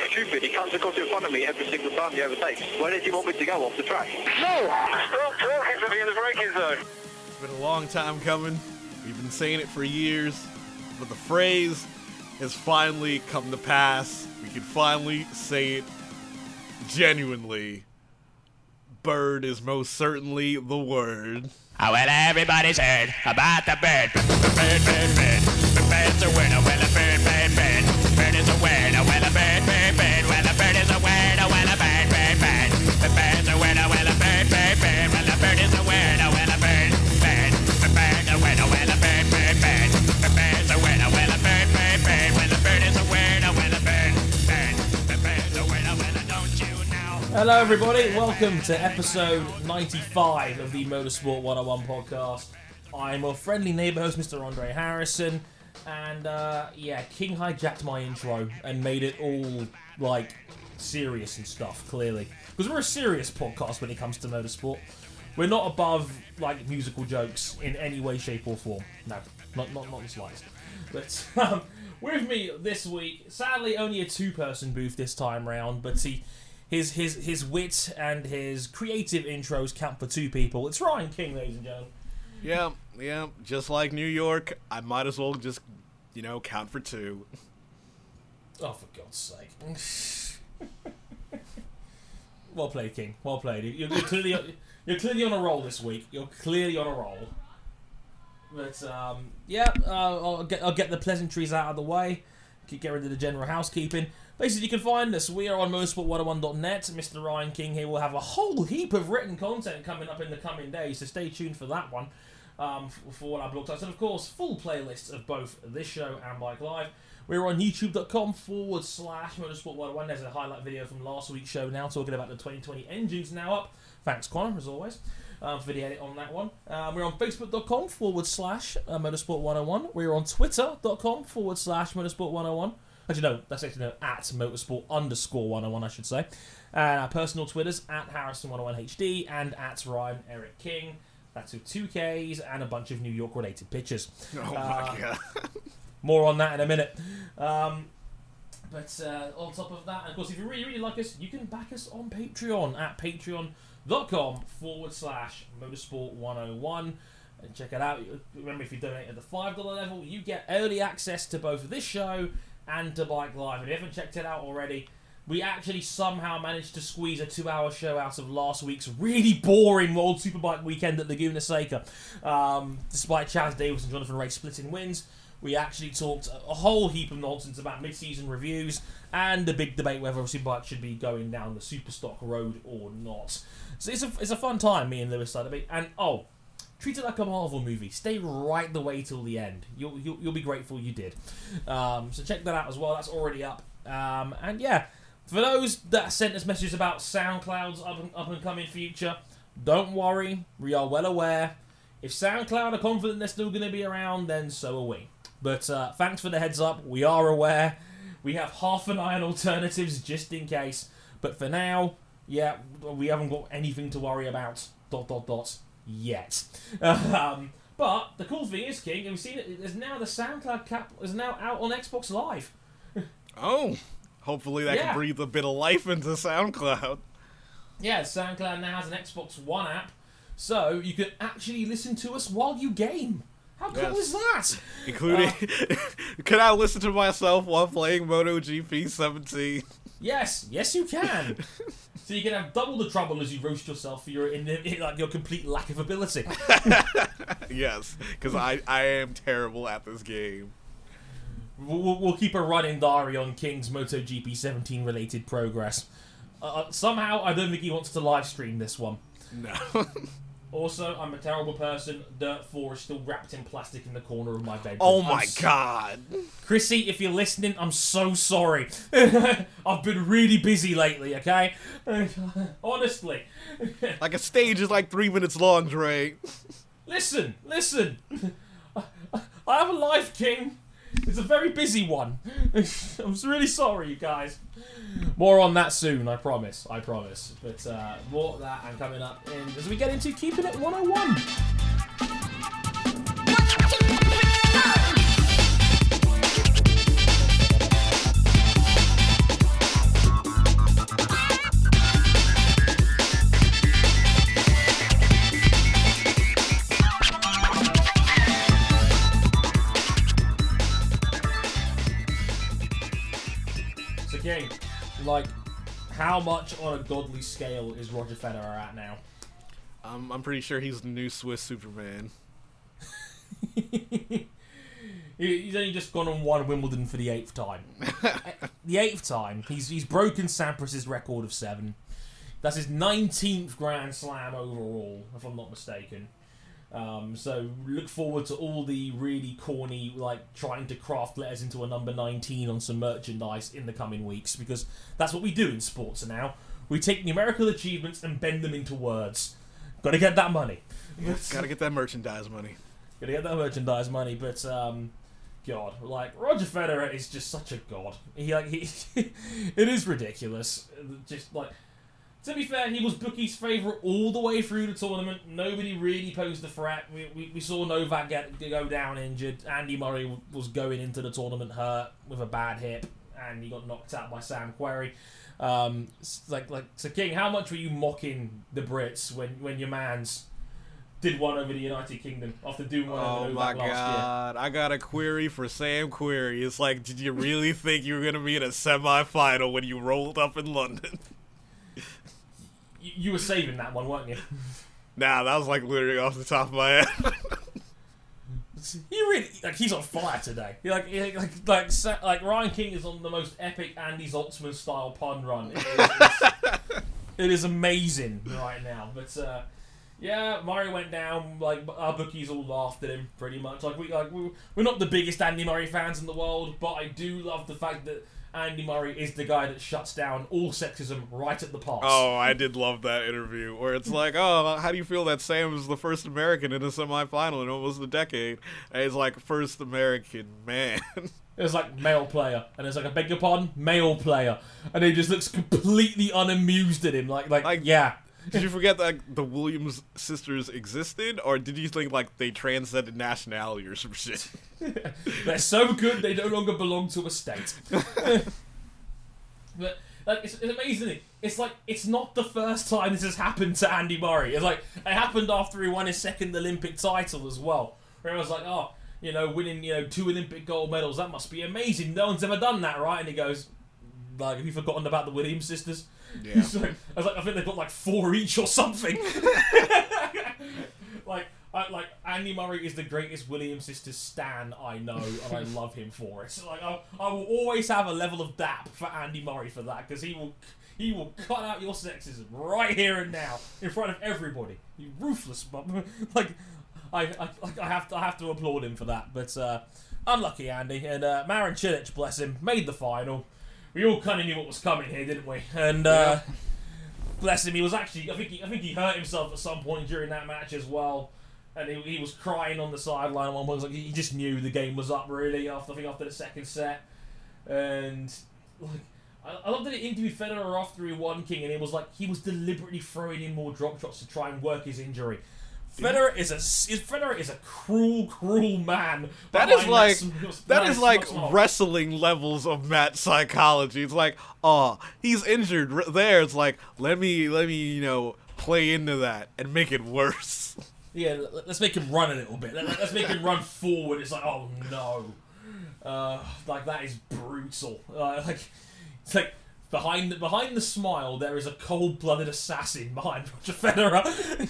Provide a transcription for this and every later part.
so stupid. He comes across in front of me every single time he overtakes. Where did you want me to go off the track? No! Stop talking to me in the braking zone. It's been a long time coming. We've been saying it for years, but the phrase has finally come to pass. We can finally say it genuinely. Bird is most certainly the word. Oh, well, everybody's heard about the bird. Bird, bird, bird. The bird's a word. Oh, well, a bird, bird, bird. Hello, everybody. Welcome to episode 95 of the Motorsport 101 podcast. I'm your friendly neighbour host, Mr. Andre Harrison. And uh, yeah, King hijacked my intro and made it all like serious and stuff, clearly. Because we're a serious podcast when it comes to motorsport. We're not above like musical jokes in any way, shape, or form. No, not not, not the slightest. But um, with me this week, sadly, only a two-person booth this time round. But he, his his his wit and his creative intros count for two people. It's Ryan King, ladies and gentlemen. Yeah, yeah, just like New York, I might as well just, you know, count for two. Oh, for God's sake! well played, King. Well played. You're, you're clearly you're clearly on a roll this week. You're clearly on a roll. But um, yeah, uh, I'll get I'll get the pleasantries out of the way. Get rid of the general housekeeping. Basically, you can find us. We are on motorsport101.net. Mr. Ryan King here will have a whole heap of written content coming up in the coming days, so stay tuned for that one. Um, for, all our blog sites. And of course, full playlists of both this show and Bike Live. We're on youtube.com forward slash motorsport101. There's a highlight video from last week's show now talking about the 2020 engines now up. Thanks, Connor, as always, um, for the edit on that one. Um, we're on facebook.com forward slash uh, motorsport101. We're on twitter.com forward slash motorsport101. Actually, no, that's actually no, at motorsport underscore 101, I should say. And our personal Twitters at Harrison101HD and at Ryan Eric King. That's with two Ks and a bunch of New York related pictures. Oh my Uh, god. More on that in a minute. Um, but uh, on top of that, and of course, if you really, really like us, you can back us on Patreon at patreon.com forward slash motorsport101 and check it out. Remember, if you donate at the $5 level, you get early access to both this show and to Bike Live. If you haven't checked it out already, we actually somehow managed to squeeze a two hour show out of last week's really boring World Superbike weekend at Laguna Seca. Um, despite Chaz Davies and Jonathan Rea splitting wins, we actually talked a whole heap of nonsense about mid season reviews and the big debate whether Superbike should be going down the Superstock road or not. So it's a, it's a fun time, me and Lewis debate. And oh, treat it like a Marvel movie. Stay right the way till the end. You'll you'll, you'll be grateful you did. Um, so check that out as well. That's already up. Um, and yeah, for those that sent us messages about SoundCloud's up and, up and coming future, don't worry. We are well aware. If SoundCloud are confident they're still going to be around, then so are we. But uh, thanks for the heads up. We are aware. We have half an eye on alternatives just in case. But for now, yeah, we haven't got anything to worry about. Dot dot dot yet. um, but the cool thing is, King, and we've seen it. There's now the SoundCloud cap is now out on Xbox Live. Oh, hopefully that Yeah. can breathe a bit of life into SoundCloud. Yeah, SoundCloud now has an Xbox One app, so you can actually listen to us while you game. How cool Yes. is that? Including, can I listen to myself while playing MotoGP 17? Yes, yes, you can. So you can have double the trouble as you roast yourself for your in, in, like your complete lack of ability. yes, because I, I am terrible at this game. We'll, we'll- keep a running diary on King's MotoGP 17 related progress. Uh, somehow, I don't think he wants to live stream this one. No. Also, I'm a terrible person. Dirt 4 is still wrapped in plastic in the corner of my bedroom. oh my s- god. Chrissy, if you're listening, I'm so sorry. I've been really busy lately, okay? Honestly. Like a stage is like three minutes long, Dre. listen, listen. I have a life, King. It's a very busy one. I'm really sorry, you guys. More on that soon, I promise. I promise. But uh, more of that and coming up in, as we get into Keeping It 101. Like, how much on a godly scale is Roger Federer at now? I'm, I'm pretty sure he's the new Swiss Superman. He's only just gone and won Wimbledon for the eighth time. the eighth time, he's he's broken Sampras's record of seven. That's his nineteenth Grand Slam overall, if I'm not mistaken. Um, so look forward to all the really corny, like trying to craft letters into a number 19 on some merchandise in the coming weeks, because that's what we do in sports now. We take numerical achievements and bend them into words. Got to get that money. Gotta get that merchandise money. Gotta get that merchandise money, but um, God, like Roger Federer is just such a god. He like he, it is ridiculous. Just like to be fair, he was Bookie's favorite all the way through the tournament. Nobody really posed a threat. We, we, we saw Novak get go down injured. Andy Murray was going into the tournament hurt with a bad hip, and he got knocked out by Sam Querrey. Um, like like so, King, how much were you mocking the Brits when when your man's did one over the United Kingdom after doing one Oh over my Novak last year? god. I got a query for Sam Querrey. It's like, did you really think you were going to be in a semifinal when you rolled up in London? You, you were saving that one, weren't you? Nah, that was like literally off the top of my head. He really like he's on fire today. He, like he, like like like Ryan King is on the most epic Andy Zaltzman style pun run. It is, it is amazing right now. But uh, yeah, Murray went down. Like our bookies all laughed at him pretty much. Like we like we, we're not the biggest Andy Murray fans in the world, but I do love the fact that Andy Murray is the guy that shuts down all sexism right at the pass. oh, I did love that interview where it's like, oh, how do you feel that Sam was the first American in a semifinal in almost a decade? And he's like, first American man. It was like male player, and it's like I beg your pardon, male player, and he just looks completely unamused at him, like like, Like- yeah, did you forget that the Williams sisters existed, or did you think like they transcended nationality or some shit? they're so good they no longer belong to a state. but like it's, it's amazing. It's like it's not the first time this has happened to Andy Murray. It's like it happened after he won his second Olympic title as well, where I was like, oh, you know, winning you know two Olympic gold medals that must be amazing. No one's ever done that, right? And he goes. Like, have you forgotten about the Williams sisters? Yeah. Like, I was like, I think they've got like four each or something. like, I, like Andy Murray is the greatest Williams sisters stan I know, and I love him for it. So, like, I, I will always have a level of dap for Andy Murray for that because he will, he will cut out your sexism right here and now in front of everybody. You ruthless, but like, I, I, I have to, I have to applaud him for that. But uh, unlucky Andy and uh, Marin Cilic, bless him, made the final. We all kind of knew what was coming here, didn't we? And uh, bless him, he was actually. I think he, I think he hurt himself at some point during that match as well, and he, he was crying on the sideline. One was like he just knew the game was up really after I think after the second set, and like. I I love that he interviewed Federer after he won King, and he was like he was deliberately throwing in more drop shots to try and work his injury. Federer is a is Federer is a cruel, cruel man. That is like sm- that behind is like wrestling levels of match psychology. It's like, oh, he's injured there. It's like, let me let me you know play into that and make it worse. Yeah, let's make him run a little bit. Let- Let's make him run forward. It's like, oh no, uh, like that is brutal. Uh, like it's like behind the, behind the smile, there is a cold-blooded assassin behind Roger Federer.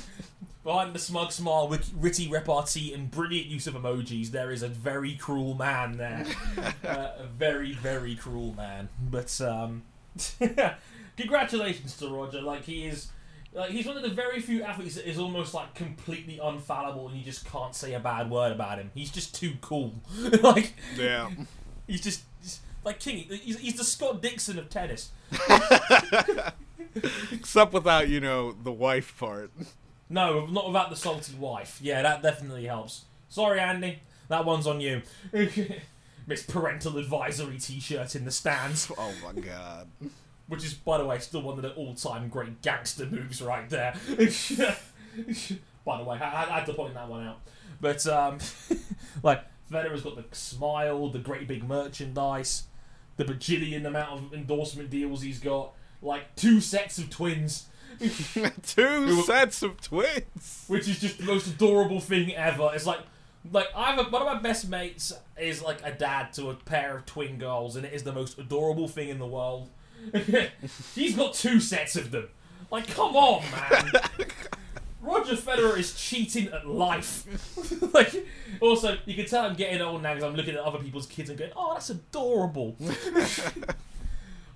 Behind the smug smile, wit- witty repartee, and brilliant use of emojis, there is a very cruel man there. uh, a very, very cruel man. But um, congratulations to Roger. Like he is. Like he's one of the very few athletes that is almost like completely unfallible, and you just can't say a bad word about him. He's just too cool. like Yeah. he's just like King. He's, he's the Scott Dixon of tennis. Except without you know the wife part. No, not without the salty wife. Yeah, that definitely helps. Sorry, Andy, that one's on you. Miss Parental Advisory T-shirt in the stands, Oh my god. which is, by the way, still one of the all-time great gangster moves right there. by the way, I, I had to point that one out. But um, like Federer's got the smile, the great big merchandise, the bajillion amount of endorsement deals he's got, like two sets of twins. Two sets of twins. which is just the most adorable thing ever. It's like Like I have a, one of my best mates is like a dad to a pair of twin girls, and it is the most adorable thing in the world. He's got two sets of them. Like, come on, man. Roger Federer is cheating at life. like, also, you can tell I'm getting old now because I'm looking at other people's kids and going, "Oh, that's adorable."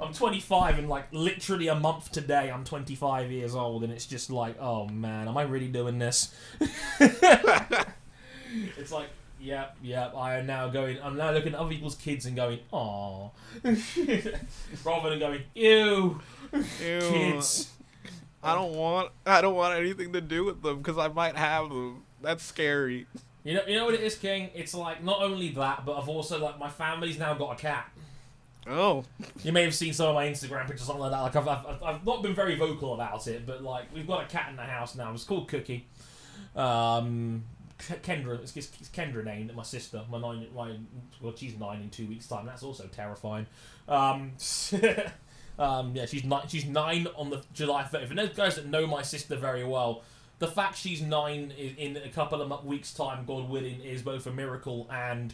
I'm 25 and like literally a month today, I'm 25 years old, and it's just like, oh man, am I really doing this? it's like, yep, yep. I am now going. I'm now looking at other people's kids and going, "Aw," rather than going, "Ew, Ew. kids." I don't want. I don't want anything to do with them because I might have them. That's scary. You know, you know what it is, King. It's like not only that, but I've also like my family's now got a cat. Oh, You may have seen some of my Instagram pictures, something like that. Like I've, I've, I've not been very vocal about it, but like we've got a cat in the house now. It's called Cookie. Um, Kendra, it's, it's Kendra named my sister. My nine, my well, she's nine in two weeks' time. That's also terrifying. Um, um, yeah, she's nine. She's nine on the July 30th. And those guys that know my sister very well, the fact she's nine in, in a couple of weeks' time, God willing, is both a miracle and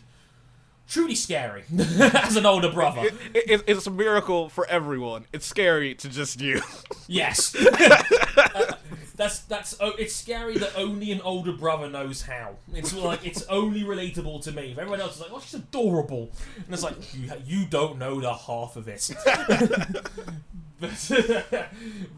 truly scary as an older brother. it, it, it's a miracle for everyone. It's scary to just you. Yes. Uh, that's that's oh, it's scary that only an older brother knows how. It's like it's only relatable to me. If everyone else is like, "Oh, she's adorable," and it's like you you don't know the half of it. but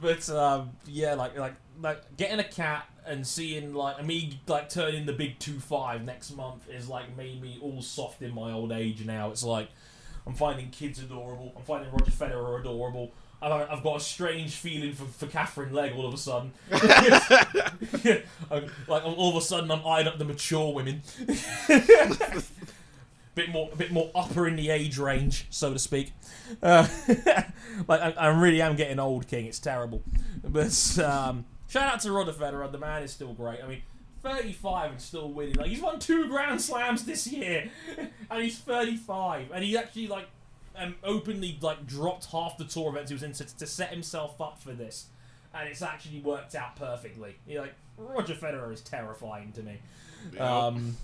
but um, yeah, like like like getting a cat and seeing like me like turning the big two five next month is like made me all soft in my old age. Now it's like I'm finding kids adorable. I'm finding Roger Federer adorable. I've, I've got a strange feeling for, for Katherine Legge all of a sudden. I'm- like all of a sudden, I'm eyeing up the mature women. bit more, a bit more upper in the age range, so to speak. Uh, like I, I really am getting old, King. It's terrible. But um, shout out to Roger Federer. The man is still great. I mean. 35 and still winning. Like he's won two Grand Slams this year, and he's 35, and he actually like um, openly like dropped half the tour events he was in to, to set himself up for this, and it's actually worked out perfectly. You like Roger Federer is terrifying to me. Um,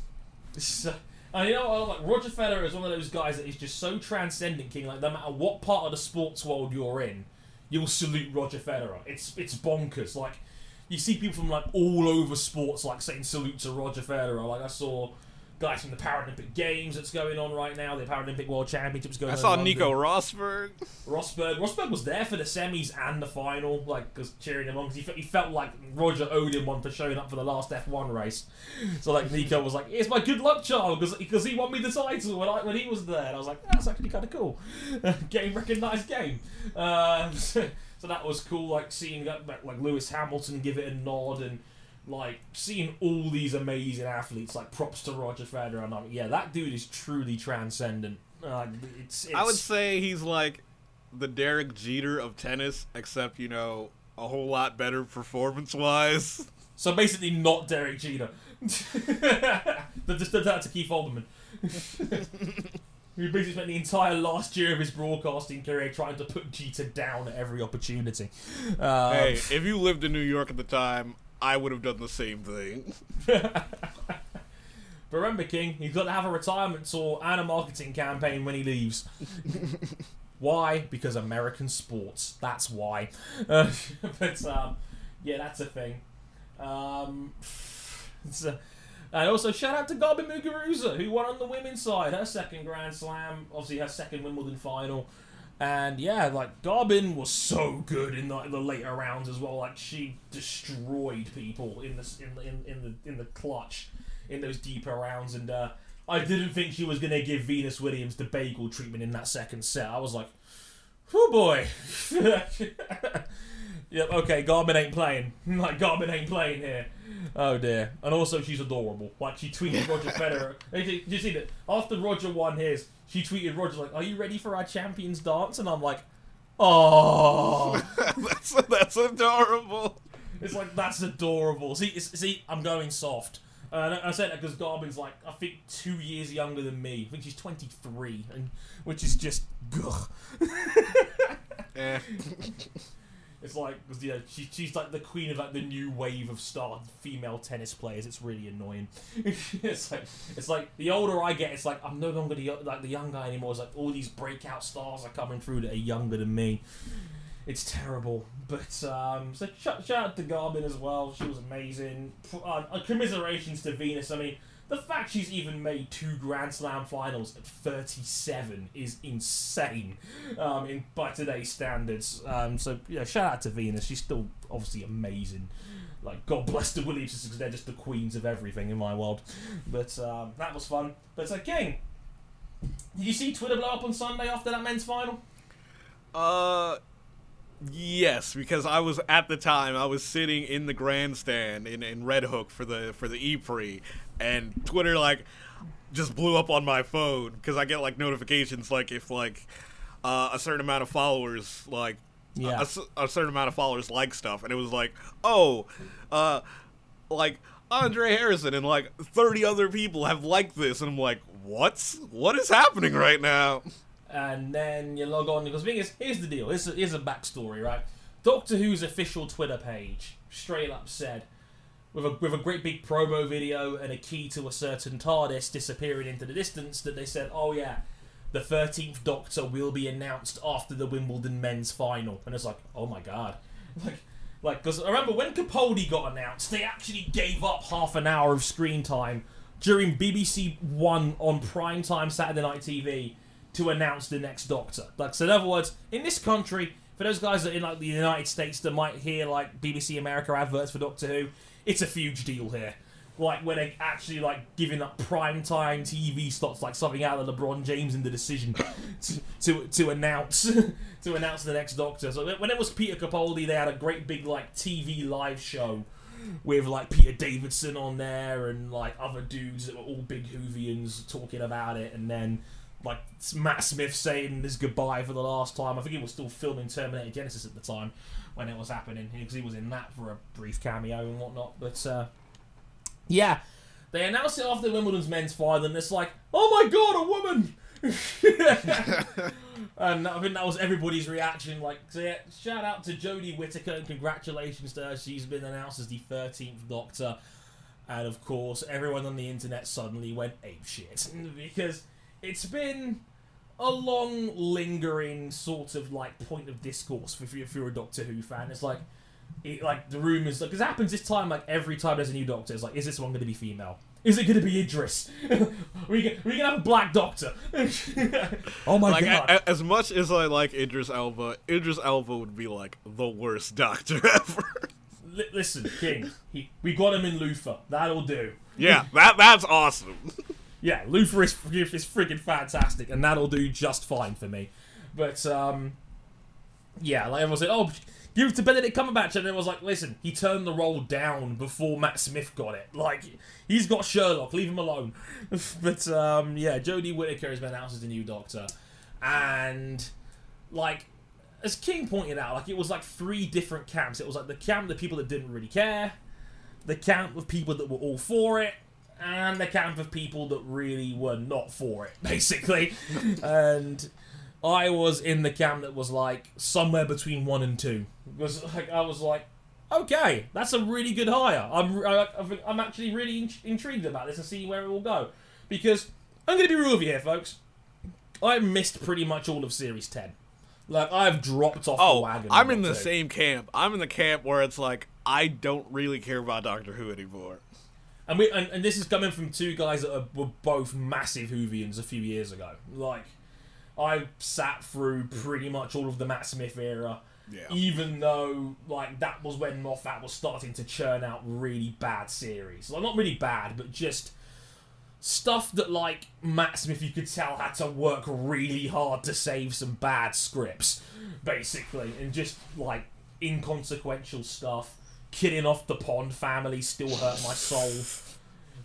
so, and you know what? Like Roger Federer is one of those guys that is just so transcendent, King. Like no matter what part of the sports world you're in, you'll salute Roger Federer. It's it's bonkers. Like you see people from like all over sports like saying salute to Roger Federer. Like I saw guys from the Paralympic Games that's going on right now, the Paralympic World Championships going on. I saw. Nico Rosberg. Rosberg. Rosberg was there for the semis and the final, like, cause cheering him on because he, fe- he felt like Roger owed him one for showing up for the last F1 race. So like Nico was like, "It's my good luck child," because he won me the title when I when he was there. And I was like, "That's actually kind of cool." game recognised game. Uh, so, that was cool. Like seeing that, like Lewis Hamilton give it a nod and. Like seeing all these amazing athletes, like props to Roger Federer, and I'm yeah, that dude is truly transcendent. Uh, it's, it's I would say he's like the Derek Jeter of tennis, except you know a whole lot better performance wise. So basically, not Derek Jeter. but just did that to Keith Olbermann. He basically spent the entire last year of his broadcasting career trying to put Jeter down at every opportunity. Uh, hey, if you lived in New York at the time, I would have done the same thing. But remember, King, he's got to have a retirement tour and a marketing campaign when he leaves. why? Because American sports. That's why. Uh, but um, yeah, that's a thing. Um, it's a- and also shout out to Gabi Muguruza who won on the women's side, her second Grand Slam, obviously her second Wimbledon final. And yeah, like Garbiñe was so good in the, the later rounds as well. Like she destroyed people in the in the, in, in the in the clutch in those deeper rounds. And uh, I didn't think she was gonna give Venus Williams the bagel treatment in that second set. I was like, oh boy. yep. Okay, Garbiñe ain't playing. Like Garbiñe ain't playing here. Oh dear. And also, she's adorable. Like she tweeted Roger Federer. Did you- see that? After Roger won his, she tweeted Roger like, "Are you ready for our champions dance?" And I'm like, "Oh." that's that's adorable. It's like that's adorable. See, see, I'm going soft. Uh, and I I said that because Garbiñe's like I think two years younger than me. I think she's 23, and which is just ugh. Eh. It's like know, she, she's like the queen of like the new wave of star female tennis players. It's really annoying. it's like, it's like the older I get, it's like I'm no longer the like the young guy anymore. It's like all these breakout stars are coming through that are younger than me. It's terrible, but um, so shout, shout out to Garbiñe as well. She was amazing. Uh, commiserations to Venus. I mean, the fact she's even made two Grand Slam finals at 37 is insane um, in by today's standards. Um, so yeah, shout out to Venus. She's still obviously amazing. Like God bless the Williamses because they're just the queens of everything in my world. But um, that was fun. But uh, King, did you see Twitter blow up on Sunday after that men's final? Uh, yes, because I was at the time I was sitting in the grandstand in, in Red Hook for the for the E and Twitter like just blew up on my phone because I get like notifications like if like uh, a certain amount of followers like Yeah. a, a certain amount of followers like stuff, and it was like oh, uh, like. Andre Harrison and like 30 other people have liked this, and I'm like, what? What is happening right now? and then you log on because the thing is, here's the deal. Here's a, here's a backstory, right? Doctor Who's official Twitter page straight up said, with a with a great big promo video and a key to a certain TARDIS disappearing into the distance, that they said, oh yeah, the thirteenth Doctor will be announced after the Wimbledon men's final, and it's like, oh my god, like. Like, because I remember when Capaldi got announced, they actually gave up half an hour of screen time during BBC One on primetime Saturday Night TV to announce the next Doctor. Like, so in other words, in this country, for those guys that in like the United States that might hear like BBC America adverts for Doctor Who, it's a huge deal here. Like when they actually like giving up prime time TV slots, like something out of LeBron James in the decision to to, to announce to announce the next Doctor. So when it was Peter Capaldi, they had a great big like TV live show with like Peter Davison on there and like other dudes that were all big Whovians talking about it, and then like Matt Smith saying his goodbye for the last time. I think he was still filming Terminator Genisys at the time when it was happening because he was in that for a brief cameo and whatnot. But uh, yeah, they announced it after Wimbledon's men's final, and it's like, oh my god, a woman! and I think that was everybody's reaction. Like, so yeah, shout out to Jodie Whittaker and congratulations to her. She's been announced as the 13th Doctor. And of course, everyone on the internet suddenly went ape shit because it's been a long, lingering sort of like point of discourse if you're, if you're a Doctor Who fan. It's like, it, like the rumors, like, because it happens this time. Like every time there's a new Doctor, it's like, is this one going to be female? Is it going to be Idris? we can we can have a black Doctor. oh my like god! a, a- as much as I like Idris Elba, Idris Elba would be like the worst doctor ever. Li- listen, King, he, we got him in Luther. That'll do. yeah, that that's awesome. Yeah, Luther is, is freaking fantastic, and that'll do just fine for me. But, um, yeah, like everyone said, oh, give it to Benedict Cumberbatch, and it was like, listen, he turned the role down before Matt Smith got it. Like, he's got Sherlock, leave him alone. but, um, yeah, Jodie Whittaker has been announced as the new Doctor, and, like, as King pointed out, like, it was like three different camps. It was like the camp of people that didn't really care, the camp of people that were all for it, and the camp of people that really were not for it, basically. and I was in the camp that was like somewhere between one and two. Was like I was like, okay, that's a really good hire. I'm I, I think I'm actually really in- intrigued about this and see where it will go, because I'm going to be real with you here, folks. I missed pretty much all of Series Ten. Like I've dropped off the Oh, wagon. I'm in the Who. same camp. I'm in the camp where it's like I don't really care about Doctor Who anymore. And we and, and this is coming from two guys that are, were both massive Whovians a few years ago. Like, I sat through pretty much all of the Matt Smith era. Yeah. Even though, like, that was when Moffat was starting to churn out really bad series. Like, not really bad, but just stuff that, like, Matt Smith, you could tell, had to work really hard to save some bad scripts, basically. And just, like, inconsequential stuff. Killing off the Pond family still hurt my soul.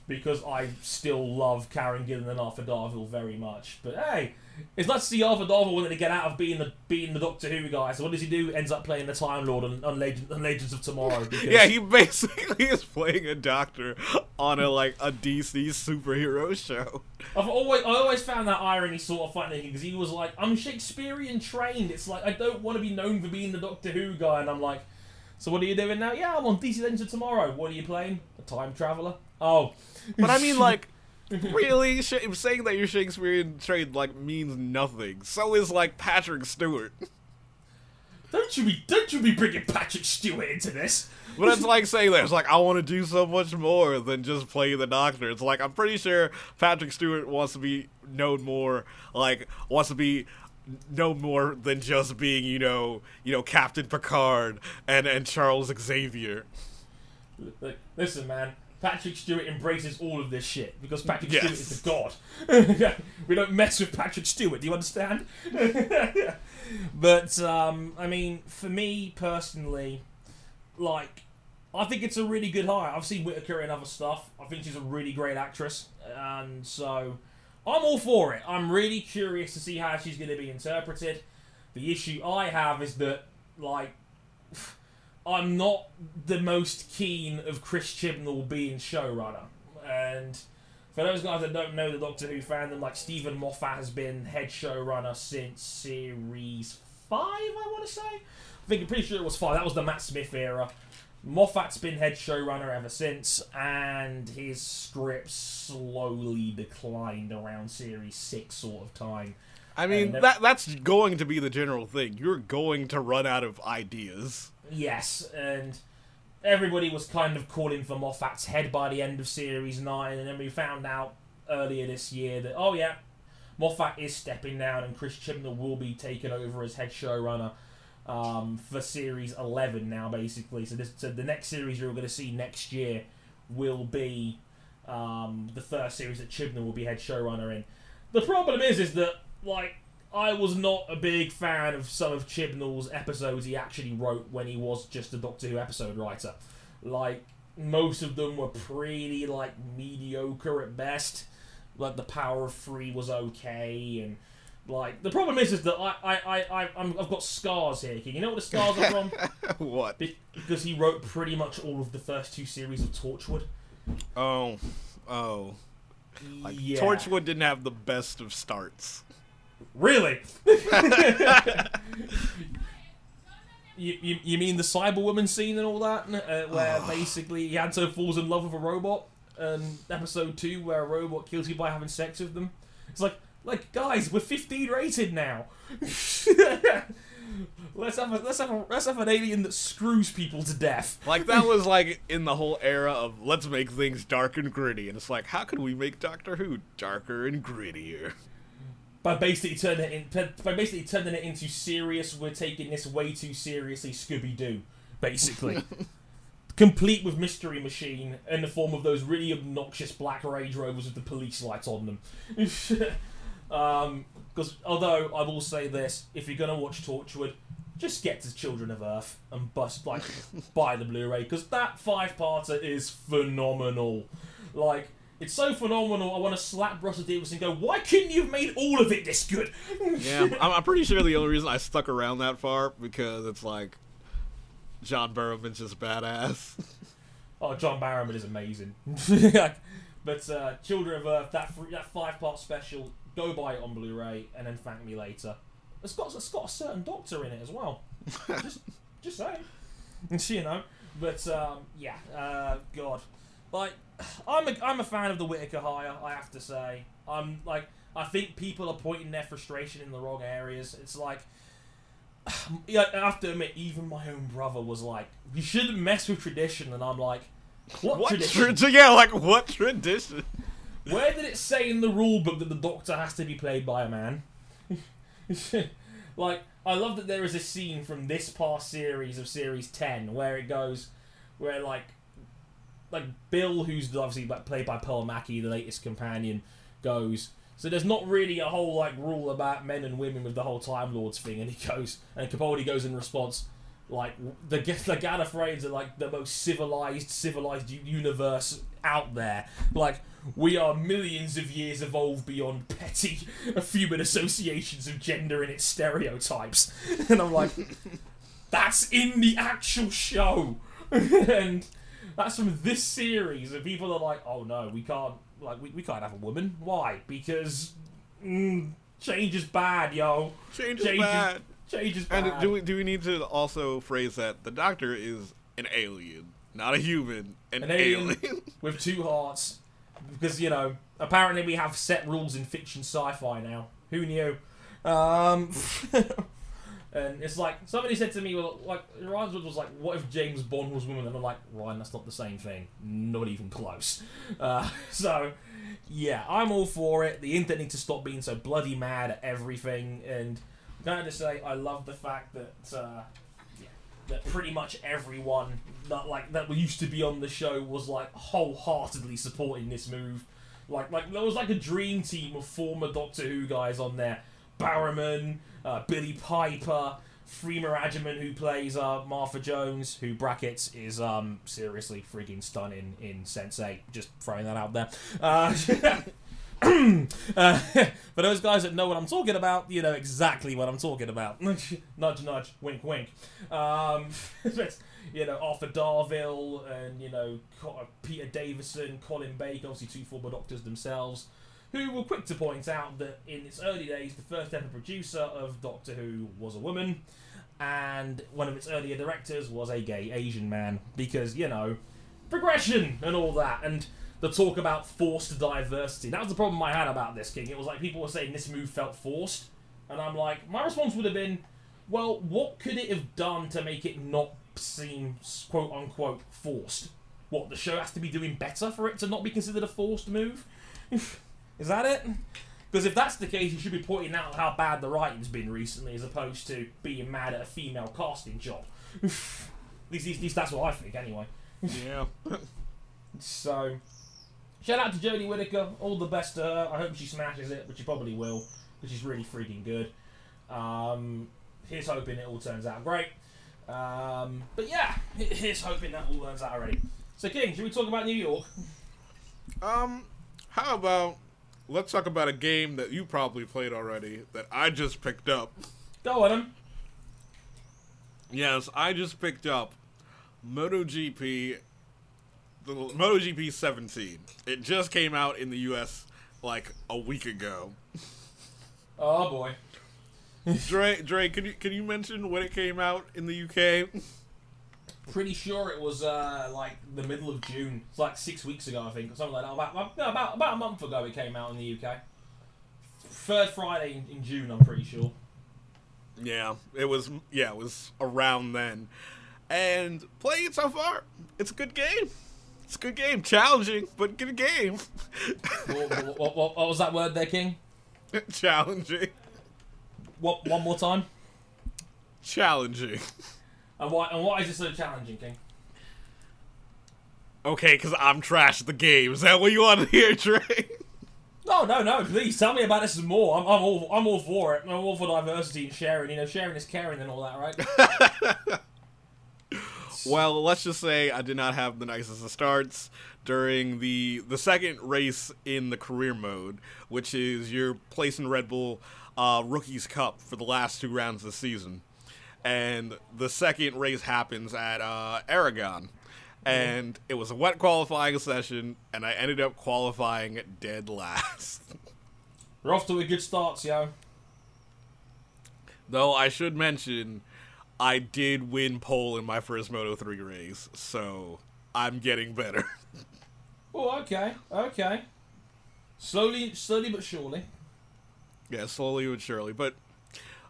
because I still love Karen Gillan and Arthur Darvill very much. But hey, it's nice to see Arthur Darvill wanting to get out of being the being the Doctor Who guy. So what does he do? Ends up playing the Time Lord on, on, Legend, on Legends of Tomorrow. Because, Yeah, he basically is playing a doctor on a like a DC superhero show. I've always I always found that irony sort of funny because he was like, I'm Shakespearean trained. It's like I don't want to be known for being the Doctor Who guy, and I'm like, so what are you doing now? Yeah, I'm on DC Legends of Tomorrow. What are you playing? A time traveler? Oh, But I mean, like, really, Sh- saying that you're Shakespearean trained like means nothing. So is like Patrick Stewart. don't you be don't you be bringing Patrick Stewart into this? But it's like saying that it's like I want to do so much more than just play the Doctor. It's like I'm pretty sure Patrick Stewart wants to be known more, like wants to be known more than just being, you know, you know, Captain Picard and and Charles Xavier. Listen, man. Patrick Stewart embraces all of this shit because Patrick Yes. Stewart is the god. we don't mess with Patrick Stewart. Do you understand? but um, I mean, for me personally, like, I think it's a really good hire. I've seen Whittaker in other stuff. I think she's a really great actress, and so I'm all for it. I'm really curious to see how she's going to be interpreted. The issue I have is that, like, I'm not the most keen of Chris Chibnall being showrunner. And for those guys that don't know the Doctor Who fandom, like Steven Moffat has been head showrunner since series five, I want to say. I think I'm pretty sure it was five. That was the Matt Smith era. Moffat's been head showrunner ever since, and his script slowly declined around series six sort of time. I mean, And that that's going to be the general thing. You're going to run out of ideas. Yes, and everybody was kind of calling for Moffat's head by the end of series nine, and then we found out earlier this year that oh yeah, Moffat is stepping down, and Chris Chibnall will be taken over as head showrunner um, for series eleven now, basically. So this, so the next series you're going to see next year will be um, the first series that Chibnall will be head showrunner in. The problem is, is that like I was not a big fan of some of Chibnall's episodes he actually wrote when he was just a Doctor Who episode writer. Like most of them were pretty like mediocre at best. Like the Power of Three was okay, and like the problem is, is that I I I I I'm, I've got scars here. King. You know what the scars are from? what? Be- Because he wrote pretty much all of the first two series of Torchwood. Oh, oh. Like, yeah. Torchwood didn't have the best of starts. Really? you, you, you mean the Cyberwoman scene and all that? Uh, where basically Ianto falls in love with a robot? And episode 2 where a robot kills you by having sex with them? It's like, like guys, we're 15 rated now. let's have a, let's have a, let's have an alien that screws people to death. Like that was like in the whole era of let's make things dark and gritty, and it's like how can we make Doctor Who darker and grittier? by basically turning it in, by basically turning it into serious. We're taking this way too seriously, Scooby Doo, basically. Complete with Mystery Machine in the form of those really obnoxious black Range Rovers with the police lights on them. Because although I will say this, if you're gonna watch Torchwood, just get to Children of Earth and bust like buy the Blu-ray because that five-parter is phenomenal. Like it's so phenomenal. I want to slap Russell Davies and go, "Why couldn't you have made all of it this good?" Yeah, I'm, I'm pretty sure the only reason I stuck around that far because it's like John Barrowman's just badass. Oh, John Barrowman is amazing. but uh, Children of Earth, that that five part special, go buy it on Blu-ray and then thank me later. It's got it's got a certain doctor in it as well. just just saying, you know. But um, yeah, uh, God, like I'm a, I'm a fan of the Whittaker hire. I have to say, I'm like I think people are pointing their frustration in the wrong areas. It's like. Yeah, I have to admit, even my own brother was like, "You shouldn't mess with tradition," and I'm like, "What, What tradition? tra- yeah, like what tradition? Where did it say in the rule book that the Doctor has to be played by a man?" like, I love that there is a scene from this past series of series ten where it goes, where like, like Bill, who's obviously like played by Pearl Mackie, the latest companion, goes. So there's not really a whole like rule about men and women with the whole Time Lords thing, and he goes, and Capaldi goes in response. like the the Gallifreyans are like the most civilized civilized universe out there. Like we are millions of years evolved beyond petty human associations of gender and its stereotypes. And I'm like, that's in the actual show, and that's from this series. And people are like, oh no, we can't like we, we can't have a woman. Why? Because mm, change is bad, yo. Change is Change is- bad. Change is bad. And do we do we need to also phrase that the Doctor is an alien, not a human, an, An alien. alien. with two hearts because you know apparently we have set rules in fiction sci-fi now. Who knew? Um and it's like somebody said to me well like Ryan's was like what if James Bond was woman? And I'm like Ryan that's not the same thing. Not even close. Uh, so yeah I'm all for it. The internet needs to stop being so bloody mad at everything. And I'm going to say I love the fact that uh, that pretty much everyone that like that used to be on the show was like wholeheartedly supporting this move. Like like there was like a dream team of former Doctor Who guys on there. Barrowman, uh, Billie Piper, Freema Agyeman who plays uh, Martha Jones, who brackets is um seriously freaking stunning in Sense Eight. Just throwing that out there. Uh, uh, for those guys that know what I'm talking about, you know exactly what I'm talking about. nudge, nudge, wink, wink. Um, you know, Arthur Darvill and, you know, Peter Davison, Colin Baker, obviously two former doctors themselves, who were quick to point out that in its early days, the first ever producer of Doctor Who was a woman, and one of its earlier directors was a gay Asian man, because, you know, progression and all that, and the talk about forced diversity. That was the problem I had about this, King. It was like people were saying this move felt forced, and I'm like, my response would have been, well, what could it have done to make it not seem quote unquote forced? What the show has to be doing better for it to not be considered a forced move? Is that it? Because if that's the case, you should be pointing out how bad the writing's been recently, as opposed to being mad at a female casting job. at, least, at least that's what I think, anyway. yeah. So, shout out to Jodie Whittaker. All the best to her. I hope she smashes it, but she probably will, because she's really freaking good. Um, here's hoping it all turns out great. Um, but yeah, he- here's hoping that all turns out already. So, King, should we talk about New York? Um, how about let's talk about a game that you probably played already that I just picked up. Go on, him. Yes, I just picked up MotoGP, the MotoGP 17. It just came out in the U.S. like a week ago. Oh boy. Dre, Dre, can you can you mention when it came out in the UK? Pretty sure it was uh, like the middle of June. It's like six weeks ago, I think, or something like that. About no, about about a month ago, it came out in the UK. Third Friday in, in June, I'm pretty sure. Yeah, it was. Yeah, it was around then. And playing it so far, it's a good game. It's a good game, challenging, but good game. what, what, what, what was that word there, King? challenging, What one more time? challenging. And why and why is it so challenging, King? Okay, because I'm trash at the game. Is that what you want to hear, Dre? No, no, no! Please tell me about this more. I'm, I'm all I'm all for it. I'm all for diversity and sharing. You know, sharing is caring and all that, right? Well, let's just say I did not have the nicest of starts during the the second race in the career mode, which is your place in Red Bull uh, Rookies Cup for the last two rounds of the season. And the second race happens at uh, Aragon. And it was a wet qualifying session, and I ended up qualifying dead last. We're off to a good start, yo. Though I should mention, I did win pole in my first Moto 3 race, so I'm getting better. Oh, okay, okay. Slowly, slowly but surely. yeah, slowly but surely. But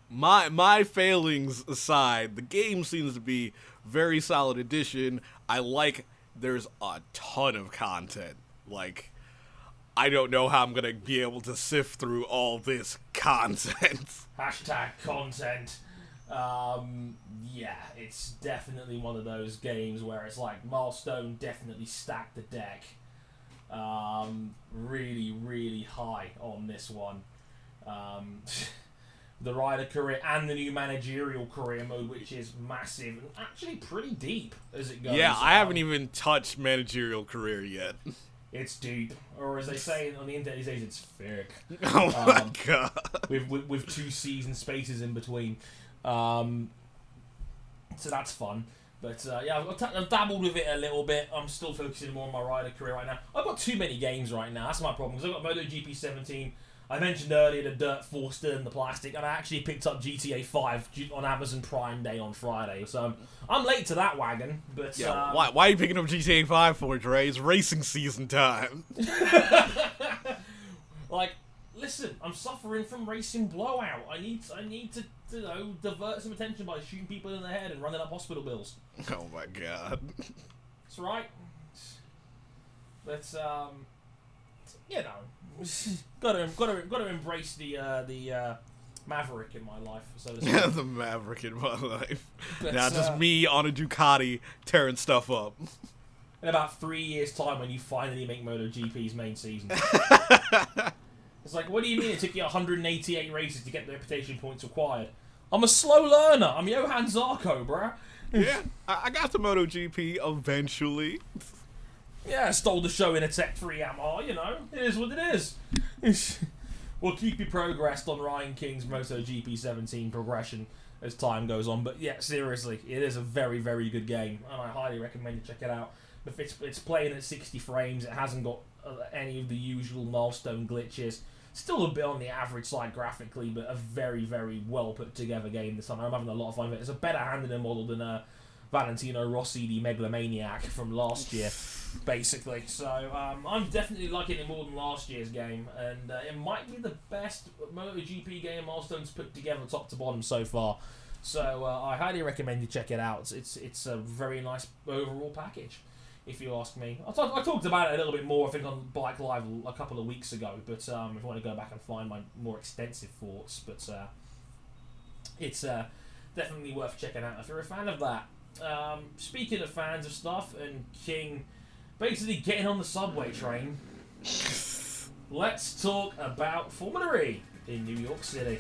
my my failings aside, the game seems to be very solid addition. I like there's a ton of content. Like I don't know how I'm gonna be able to sift through all this content. Hashtag content. Um, yeah, it's definitely one of those games where it's like milestone definitely stacked the deck. Um, really, really high on this one. Um, the rider career and the new managerial career mode, which is massive and actually pretty deep as it goes. Yeah, I haven't even touched managerial career yet. It's deep, or as they say on the internet these days, it's thick. Oh my Um, god. with, with with two season spaces in between. Um, so that's fun. But uh, yeah, I've, dabbled with it a little bit. I'm still focusing more on my rider career right now. I've got too many games right now. That's my problem because I've got MotoGP 17. I mentioned earlier the dirt four still in the plastic, and I actually picked up GTA 5 on Amazon Prime Day on Friday. So I'm late to that wagon. But Yeah, um, why, why are you picking up GTA 5 for, Dre? It's racing season time. Like, listen, I'm suffering from racing blowout. I need, I need to, you know, divert some attention by shooting people in the head and running up hospital bills. Oh my god. That's right. But um, you know, gotta, gotta, gotta embrace the uh, the uh, maverick in my life, so to speak. the Maverick in my life. But, now just uh, me on a Ducati tearing stuff up. in about three years' time, when you finally make MotoGP's main season. it's like, what do you mean it took you 188 races to get the reputation points required? I'm a slow learner. I'm Johann Zarco, bruh. yeah, I, got to MotoGP eventually. Yeah, I stole the show in a Tech 3 Yamaha, you know. It is what it is. we'll keep you progressed on Ryan King's MotoGP 17 progression as time goes on. But yeah, seriously, it is a very, very good game, and I highly recommend you check it out. If it's, it's playing at 60 frames, it hasn't got any of the usual milestone glitches. Still a bit on the average side graphically, but a very, very well put together game this time. I'm having a lot of fun with it. It's a better handling model than uh, Valentino Rossi, the Megalomaniac from last year, basically. So um, I'm definitely liking it more than last year's game, and uh, it might be the best MotoGP game milestones put together, top to bottom so far. So uh, I highly recommend you check it out. It's it's a very nice overall package, if you ask me. I talk- I talked about it a little bit more, I think, on Bike Live a couple of weeks ago. But um, if you want to go back and find my more extensive thoughts, but uh, it's uh, definitely worth checking out if you're a fan of that. Um, speaking of fans of stuff and King basically getting on the subway train, let's talk about Formula E in New York City.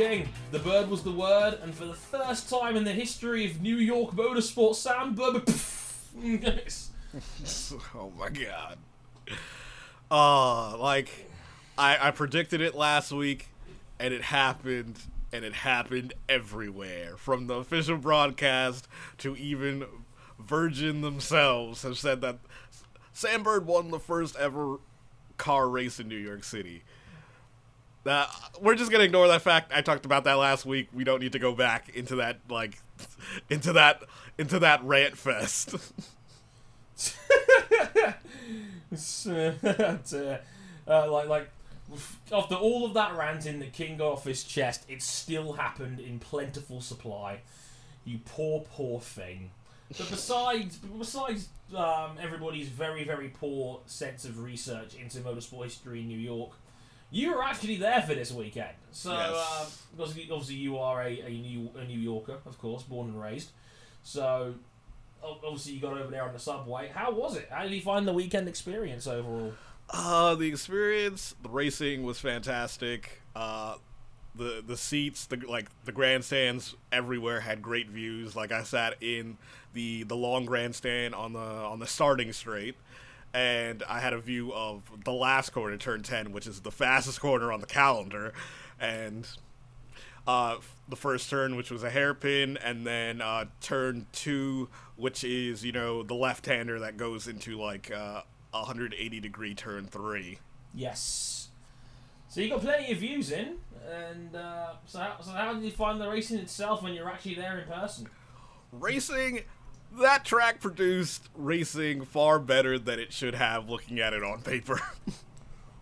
King, the bird was the word, and for the first time in the history of New York motorsport, Sam Burber. oh my god. Uh, like, I, I predicted it last week, and it happened, and it happened everywhere. From the official broadcast to even Virgin themselves have said that Sam Bird won the first ever car race in New York City. Uh, we're just gonna ignore that fact. I talked about that last week. We don't need to go back into that like into that into that rant fest. uh, like, like, after all of that ranting that King got off his chest, it still happened in plentiful supply. You poor, poor thing. But besides, besides um, everybody's very, very poor sense of research into motorsport history in New York, you were actually there for this weekend. So, Yes. obviously, obviously, you are a, a New a New Yorker, of course, born and raised. So, obviously, you got over there on the subway. How was it? How did you find the weekend experience overall? Uh, the experience, the racing was fantastic. Uh, the the seats, the like the grandstands everywhere had great views. Like I sat in the the long grandstand on the on the starting straight, and I had a view of the last corner, turn ten, which is the fastest corner on the calendar, and uh, the first turn, which was a hairpin, and then uh, turn two, which is you know the left-hander that goes into like uh, a 180 degree turn three. Yes. So you got plenty of views in, and uh, so, how, so how did you find the racing itself when you're actually there in person? Racing, that track produced racing far better than it should have. Looking at it on paper.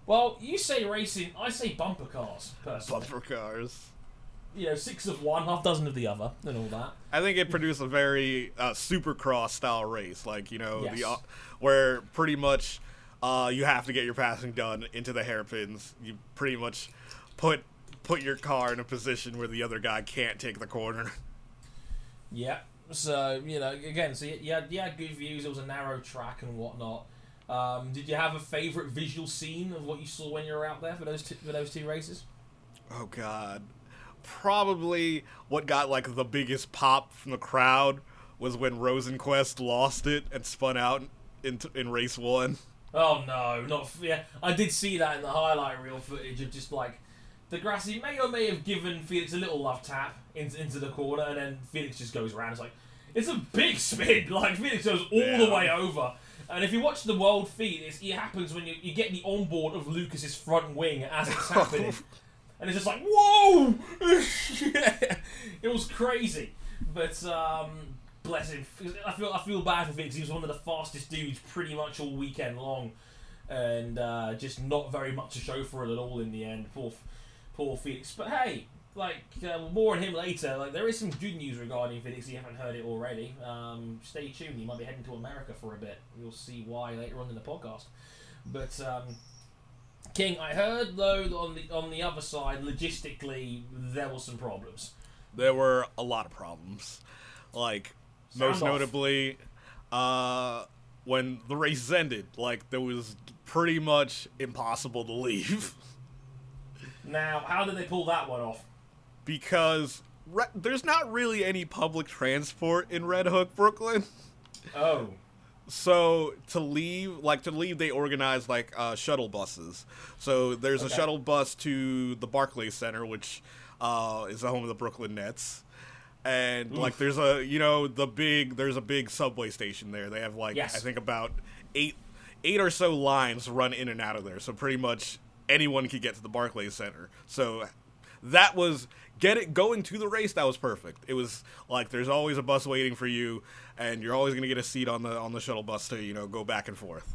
Well, you say racing, I say bumper cars. Personally, Bumper cars. you know, six of one, half dozen of the other, and all that. I think it produced a very uh, supercross style race, like you know, Yes. the uh, where pretty much uh, you have to get your passing done into the hairpins. You pretty much put put your car in a position where the other guy can't take the corner. Yeah. So you know, again, so you you had, you had good views. It was a narrow track and whatnot. Um, did you have a favorite visual scene of what you saw when you were out there for those two, for those two races? Oh God, probably what got like the biggest pop from the crowd was when Rosenqvist lost it and spun out in in race one. Oh no, not f- yeah. I did see that in the highlight reel footage of just like di Grassi may or may have given Felix a little love tap into, into the corner, and then Felix just goes around. It's like it's a big spin. Like Felix goes all the way over. And if you watch the world feed, it's, it happens when you, you get the onboard of Lucas's front wing as it's happening, and it's just like whoa! it was crazy, but um, bless him. I feel I feel bad for Felix. He was one of the fastest dudes pretty much all weekend long, and uh, just not very much to show for it at all in the end. Poor, poor Felix. But hey, like uh, more on him later. Like there is some good news regarding Felix. If you haven't heard it already, um, stay tuned. He might be heading to America for a bit. You'll see why later on in the podcast. But um, King, I heard though on the on the other side, logistically, there were some problems. there were a lot of problems. Like most off. notably, uh, when the race ended, like there was pretty much impossible to leave Now, how did they pull that one off? because re- there's not really any public transport in Red Hook, Brooklyn. Oh, So to leave, like to leave, they organize like uh, shuttle buses. So there's Okay. a shuttle bus to the Barclays Center, which uh, is the home of the Brooklyn Nets, and like there's a you know the big there's a big subway station there. They have like Yes. I think about eight eight or so lines run in and out of there. So pretty much anyone could get to the Barclays Center. So that was get it going to the race that was perfect it was like there's always a bus waiting for you and you're always going to get a seat on the on the shuttle bus to you know go back and forth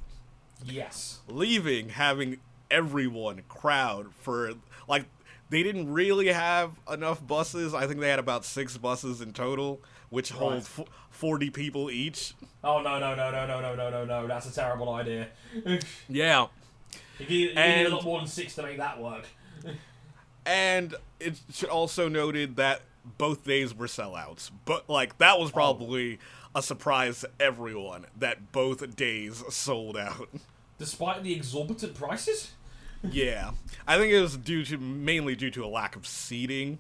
yes. leaving having everyone crowd for like they didn't really have enough buses i think they had about six buses in total which hold Right. f- 40 people each Oh no no no no no no no no no! That's a terrible idea. You need, you need a And- lot more than six to make that work. and it should also noted that both days were sellouts but like that was oh. probably a surprise to everyone that both days sold out Despite the exorbitant prices. yeah i think it was due to mainly due to a lack of seating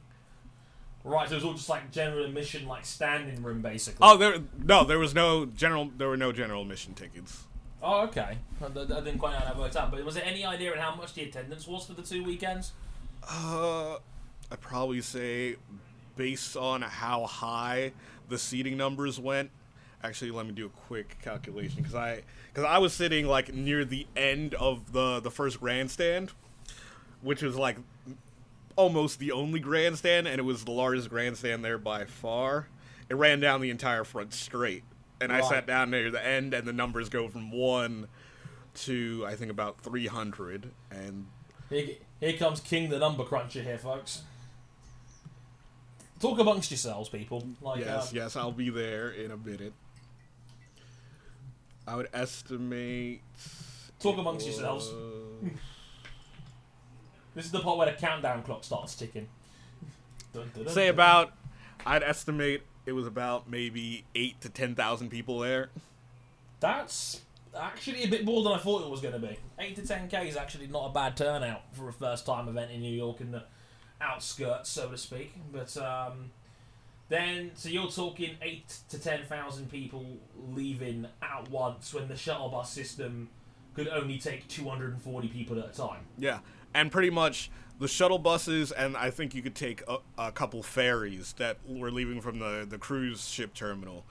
Right, so it was all just like general admission, like standing room, basically. oh there no there was no general there were no general admission tickets Oh, okay. I, I didn't quite know how that worked out, but was there any idea on how much the attendance was for the two weekends? uh i'd probably say based on how high the seating numbers went actually let me do a quick calculation because i because i was sitting like near the end of the the first grandstand which was like almost the only grandstand and it was the largest grandstand there by far it ran down the entire front straight and i sat down near the end and the numbers go from 1 to i think about 300 and Here, here comes King the number cruncher here, folks. Talk amongst yourselves, people. Like, yes, um, yes, I'll be there in a minute. I would estimate. Talk amongst yourselves. This is the part where the countdown clock starts ticking. Dun, dun, dun, Say about. I'd estimate it was about maybe eight to ten thousand people there. That's actually a bit more than I thought it was going to be. 8 to 10k is actually not a bad turnout for a first time event in New York in the outskirts, so to speak. But um, then, so you're talking 8 to 10,000 people leaving at once when the shuttle bus system could only take 240 people at a time. Yeah, and pretty much the shuttle buses, and I think you could take a, a couple ferries that were leaving from the the cruise ship terminal.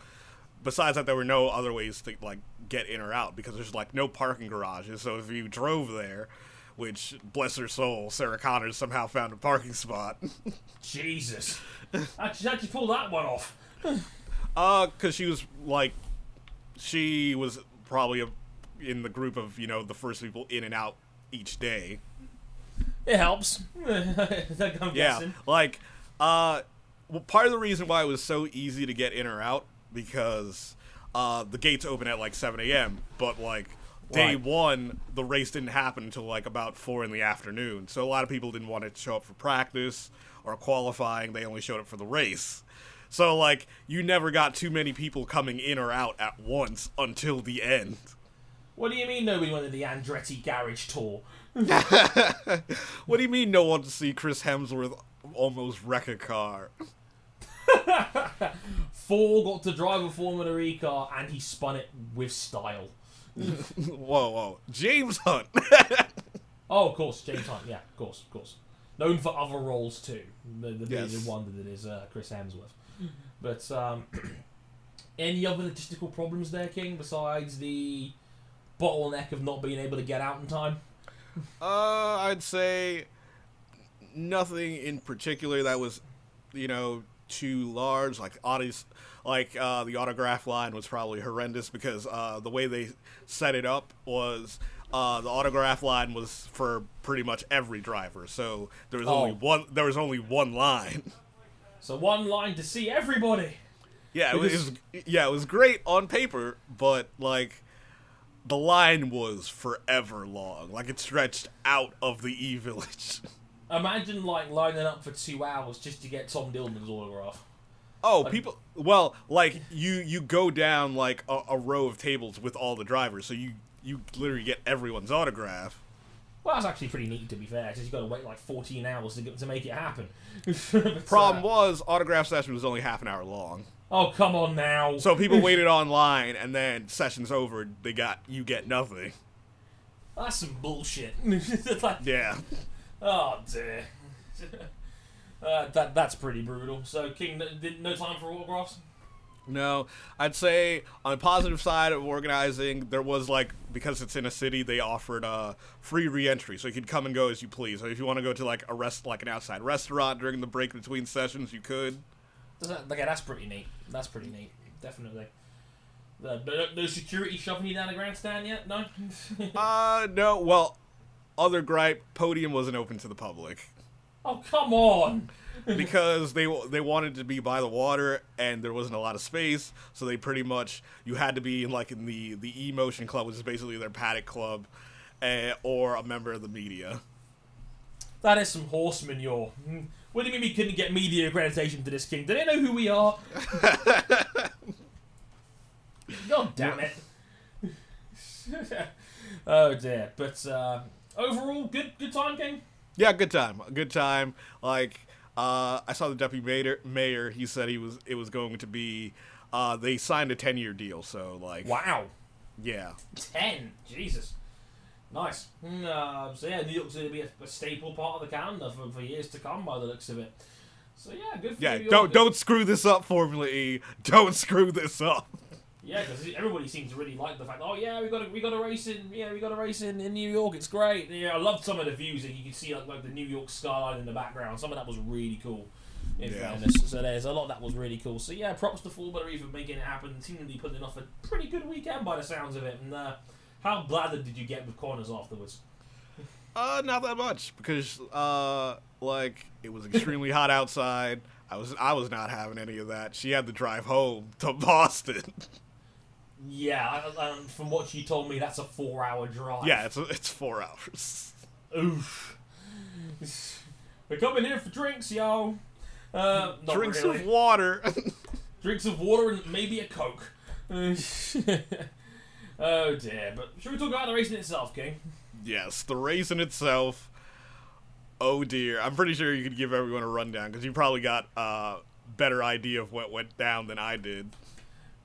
Besides that, there were no other ways to like get in or out because there's like no parking garages. So if you drove there, which bless her soul, Sarah Connors somehow found a parking spot. Jesus. how'd, you, how'd you pull that one off? Uh, cause she was like, she was probably a, in the group of you know the first people in and out each day. It helps. Yeah, guessing. like uh, well, part of the reason why it was so easy to get in or out because uh, the gates open at like 7 a.m. But like day Right. one, the race didn't happen until like about four in the afternoon. So a lot of people didn't want to show up for practice or qualifying. They only showed up for the race. So like you never got too many people coming in or out at once until the end. What do you mean nobody went to the Andretti Garage Tour? What do you mean no one to see Chris Hemsworth almost wreck a car? Four got to drive a Formula E car and he spun it with style. Whoa, whoa. James Hunt. Oh, of course, James Hunt. Yeah, of course, of course. Known for other roles too. The, the Yes. one that is uh, Chris Hemsworth. But um, any other logistical problems there, King, besides the bottleneck of not being able to get out in time? Uh, I'd say nothing in particular that was, you know, too large. Like autos, like uh, the autograph line was probably horrendous because uh, the way they set it up was uh, the autograph line was for pretty much every driver. So there was only Oh. one. There was only one line. So one line to see everybody. Yeah, it was, Because- it was- yeah, it was great on paper, but like the line was forever long. Like it stretched out of the E Village. Imagine like lining up for two hours just to get Tom Dillmann's autograph. Oh, people. Well, like you, you go down like a, a row of tables with all the drivers, so you you literally get everyone's autograph. Well, that's actually pretty neat to be fair, because you've got to wait like 14 hours to, get, to make it happen. But, Problem uh, was, autograph session was only half an hour long, Oh, come on now. so people waited online, and then session's over. They got you get nothing. That's some bullshit. Like, Yeah. oh dear. uh, that that's pretty brutal. So King, no, no time for autographs. No, I'd say on the positive side of organizing, there was like because it's in a city, they offered uh, free re-entry, so you could come and go as you please. So if you want to go to like a rest, like an outside restaurant during the break between sessions, you could. That, okay, that's pretty neat. That's pretty neat. Definitely. Uh, no, security shoving you down the grandstand yet? No. Uh, no. Well, other gripe, podium wasn't open to the public oh come on. because they they wanted to be by the water and there wasn't a lot of space, so they pretty much you had to be in like in the the E Motion Club, which is basically their paddock club, uh, or a member of the media. That is some horse manure. What do you mean we couldn't get media accreditation to this king? Do they know who we are? God damn it. oh dear. But uh, overall, good good time, King? Yeah, good time. Good time. Like, uh, I saw the deputy mayor. Mayor. He said he was. It was going to be. Uh, they signed a ten year deal. So like, Wow. yeah, Ten. Jesus. Nice. Hmm, Uh, so yeah, New York's going to be a, a staple part of the calendar for, for years to come by the looks of it. So yeah, good for yeah. you. Don't don't screw this up, Formula E. Don't screw this up. Yeah, because everybody seems to really like the fact. Oh yeah, we got a, we got a race in yeah we got a race in, in New York. It's great. Yeah, I loved some of the views that you could see like, like the New York skyline in the background. Some of that was really cool. Yeah. fairness, so there's a lot that was really cool. So yeah, props to Formula E for making it happen. Seemingly putting off a pretty good weekend by the sounds of it. And uh, how bladdered did you get with corners afterwards? Uh, not that much because uh, like it was extremely hot outside. I was I was not having any of that. She had to drive home to Boston. Yeah, um, from what she told me, that's a four-hour drive. yeah, it's it's four hours. Oof. We're coming here for drinks, yo. Uh, not Drinks really. of water. drinks of water and maybe a coke. oh dear, but should we talk about the race in itself, King? Yes, the race in itself. Oh dear, I'm pretty sure you could give everyone a rundown because you probably got a better idea of what went down than I did.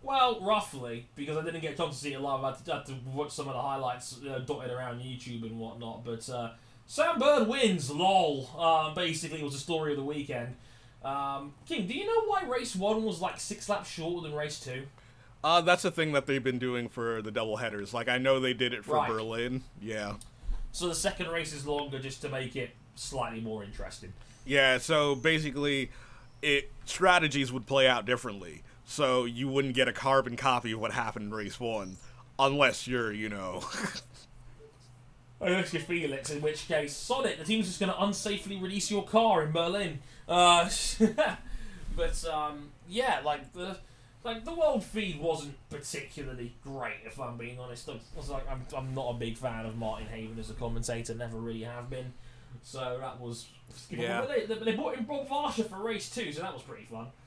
Well, roughly, because I didn't get a chance to see it live. I had to, had to watch some of the highlights uh, dotted around YouTube and whatnot. But uh, Sam Bird wins, lol. Uh, basically, it was the story of the weekend. Um, King, do you know why race one was like six laps shorter than race two? Uh, that's a thing that they've been doing for the double headers. Like I know they did it for Right. Berlin. Yeah. So the second race is longer just to make it slightly more interesting. Yeah, so basically it strategies would play out differently. So you wouldn't get a carbon copy of what happened in race 1 unless you're, you know, Unless you feel it, in which case, Sonic, the team's just going to unsafely release your car in Berlin. Uh, but um, yeah, like the like the world feed wasn't particularly great, if I'm being honest. I was like, I'm, I'm not a big fan of Martin Haven as a commentator, never really have been. So that was Yeah. But they, they, brought in Bob Varsha for race two, so that was pretty fun.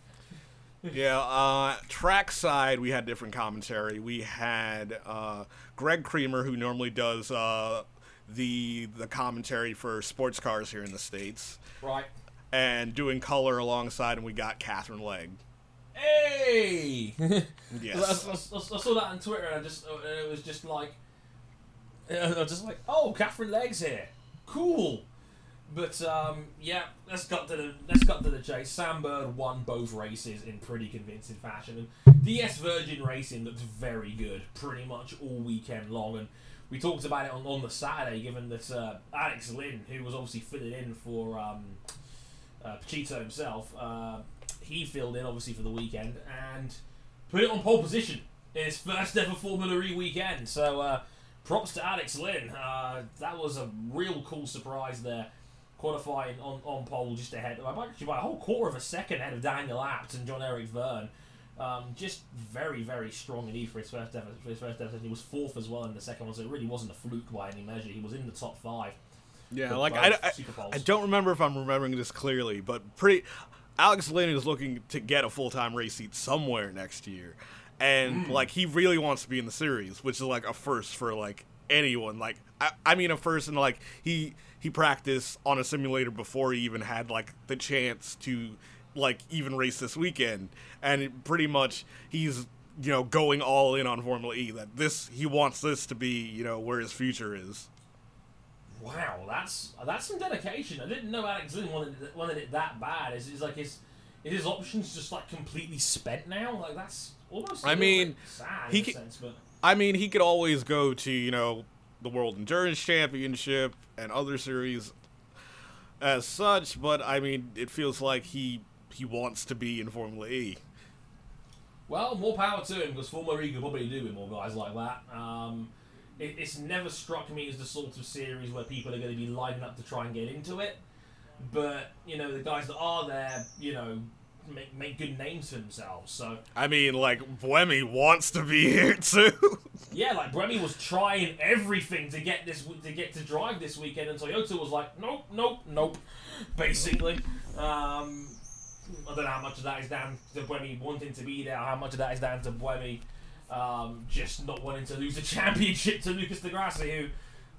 Yeah, uh, track side, we had different commentary. We had uh, Greg Creamer, who normally does uh, the the commentary for sports cars here in the states, Right. and doing color alongside, and we got Katherine Legge. Hey! Yes. I, I- I- saw that on Twitter and I just uh, it was just like I was just like, oh, Katherine Legge's here, cool. But um, yeah, let's cut to the let's cut to the chase. Sam Bird won both races in pretty convincing fashion, and DS Virgin Racing looked very good pretty much all weekend long. And we talked about it on, on the Saturday, given that uh, Alex Lynn, who was obviously filling in for um, uh, Pechito himself, uh, he filled in obviously for the weekend and put it on pole position in his first ever Formula E weekend. So uh, props to Alex Lynn. Uh, that was a real cool surprise there. Qualifying on, on pole just ahead, of actually by a whole quarter of a second ahead of Daniel Abt and Jean-Eric Vergne. Um, just very, very strong in E for his first ever. For his first ever, he was fourth as well in the second one, so it really wasn't a fluke by any measure. He was in the top five. Yeah, like I, I, I don't remember if I'm remembering this clearly, but pretty Alex Lynn is looking to get a full time race seat somewhere next year, and Hmm. like he really wants to be in the series, which is like a first for like anyone. Like I, I mean, a first and like he he practiced on a simulator before he even had like the chance to like even race this weekend, and pretty much he's you know going all in on Formula E. That this he wants this to be you know where his future is. Wow, that's that's some dedication. I didn't know Alex Lynn wanted it, wanted it that bad. Is is like his is his options just like completely spent now? Like that's almost. I mean, sad he in a ca- sense, but I mean, he could always go to, you know, the World Endurance Championship and other series as such, but I mean, it feels like he he wants to be in Formula E. well, more power to him because Formula E could probably do with more guys like that. Um, it, it's never struck me as the sort of series where people are going to be lining up to try and get into it. But you know, the guys that are there, you know, make make good names for themselves. So I mean, like Buemi wants to be here too. Yeah, like Buemi was trying everything to get this to get to drive this weekend, and Toyota was like, nope, nope, nope. Basically, um, I don't know how much of that is down to Buemi wanting to be there, how much of that is down to Buemi um, just not wanting to lose the championship to Lucas di Grassi, who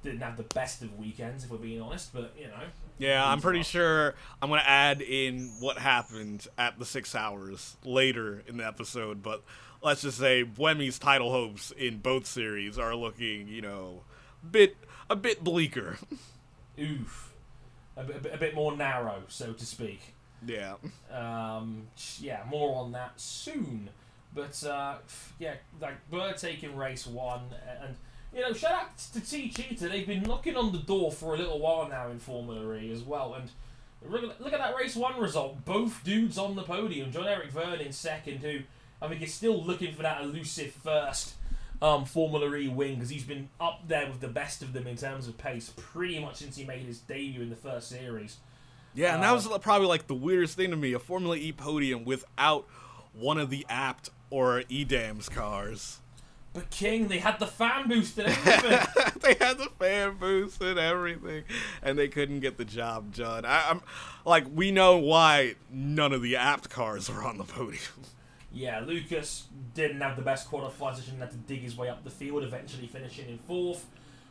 didn't have the best of weekends, if we're being honest. But you know, yeah, I'm pretty sure I'm gonna add in what happened at the six hours later in the episode, but let's just say Buemi's title hopes in both series are looking, you know, bit a bit bleaker. oof, a a bit, a bit more narrow, so to speak. yeah. Um, yeah, more on that soon. But uh, yeah, like Bird taking race one, and you know, shout out to Techeetah. They've been knocking on the door for a little while now in Formula E as well. And look at, that race one result. Both dudes on the podium. Jean-Eric Vergne in second, who I think is still looking for that elusive first um, Formula E win because he's been up there with the best of them in terms of pace pretty much since he made his debut in the first series. Yeah, and that Uh, was probably like the weirdest thing to me a Formula E podium without one of the Abt or EDAMS cars. But King, they had the fan boost and everything. they had the fan boost and everything, and they couldn't get the job done. I, I'm like, we know why none of the Abt cars were on the podium. Yeah, Lucas didn't have the best qualification and had to dig his way up the field, eventually finishing in fourth,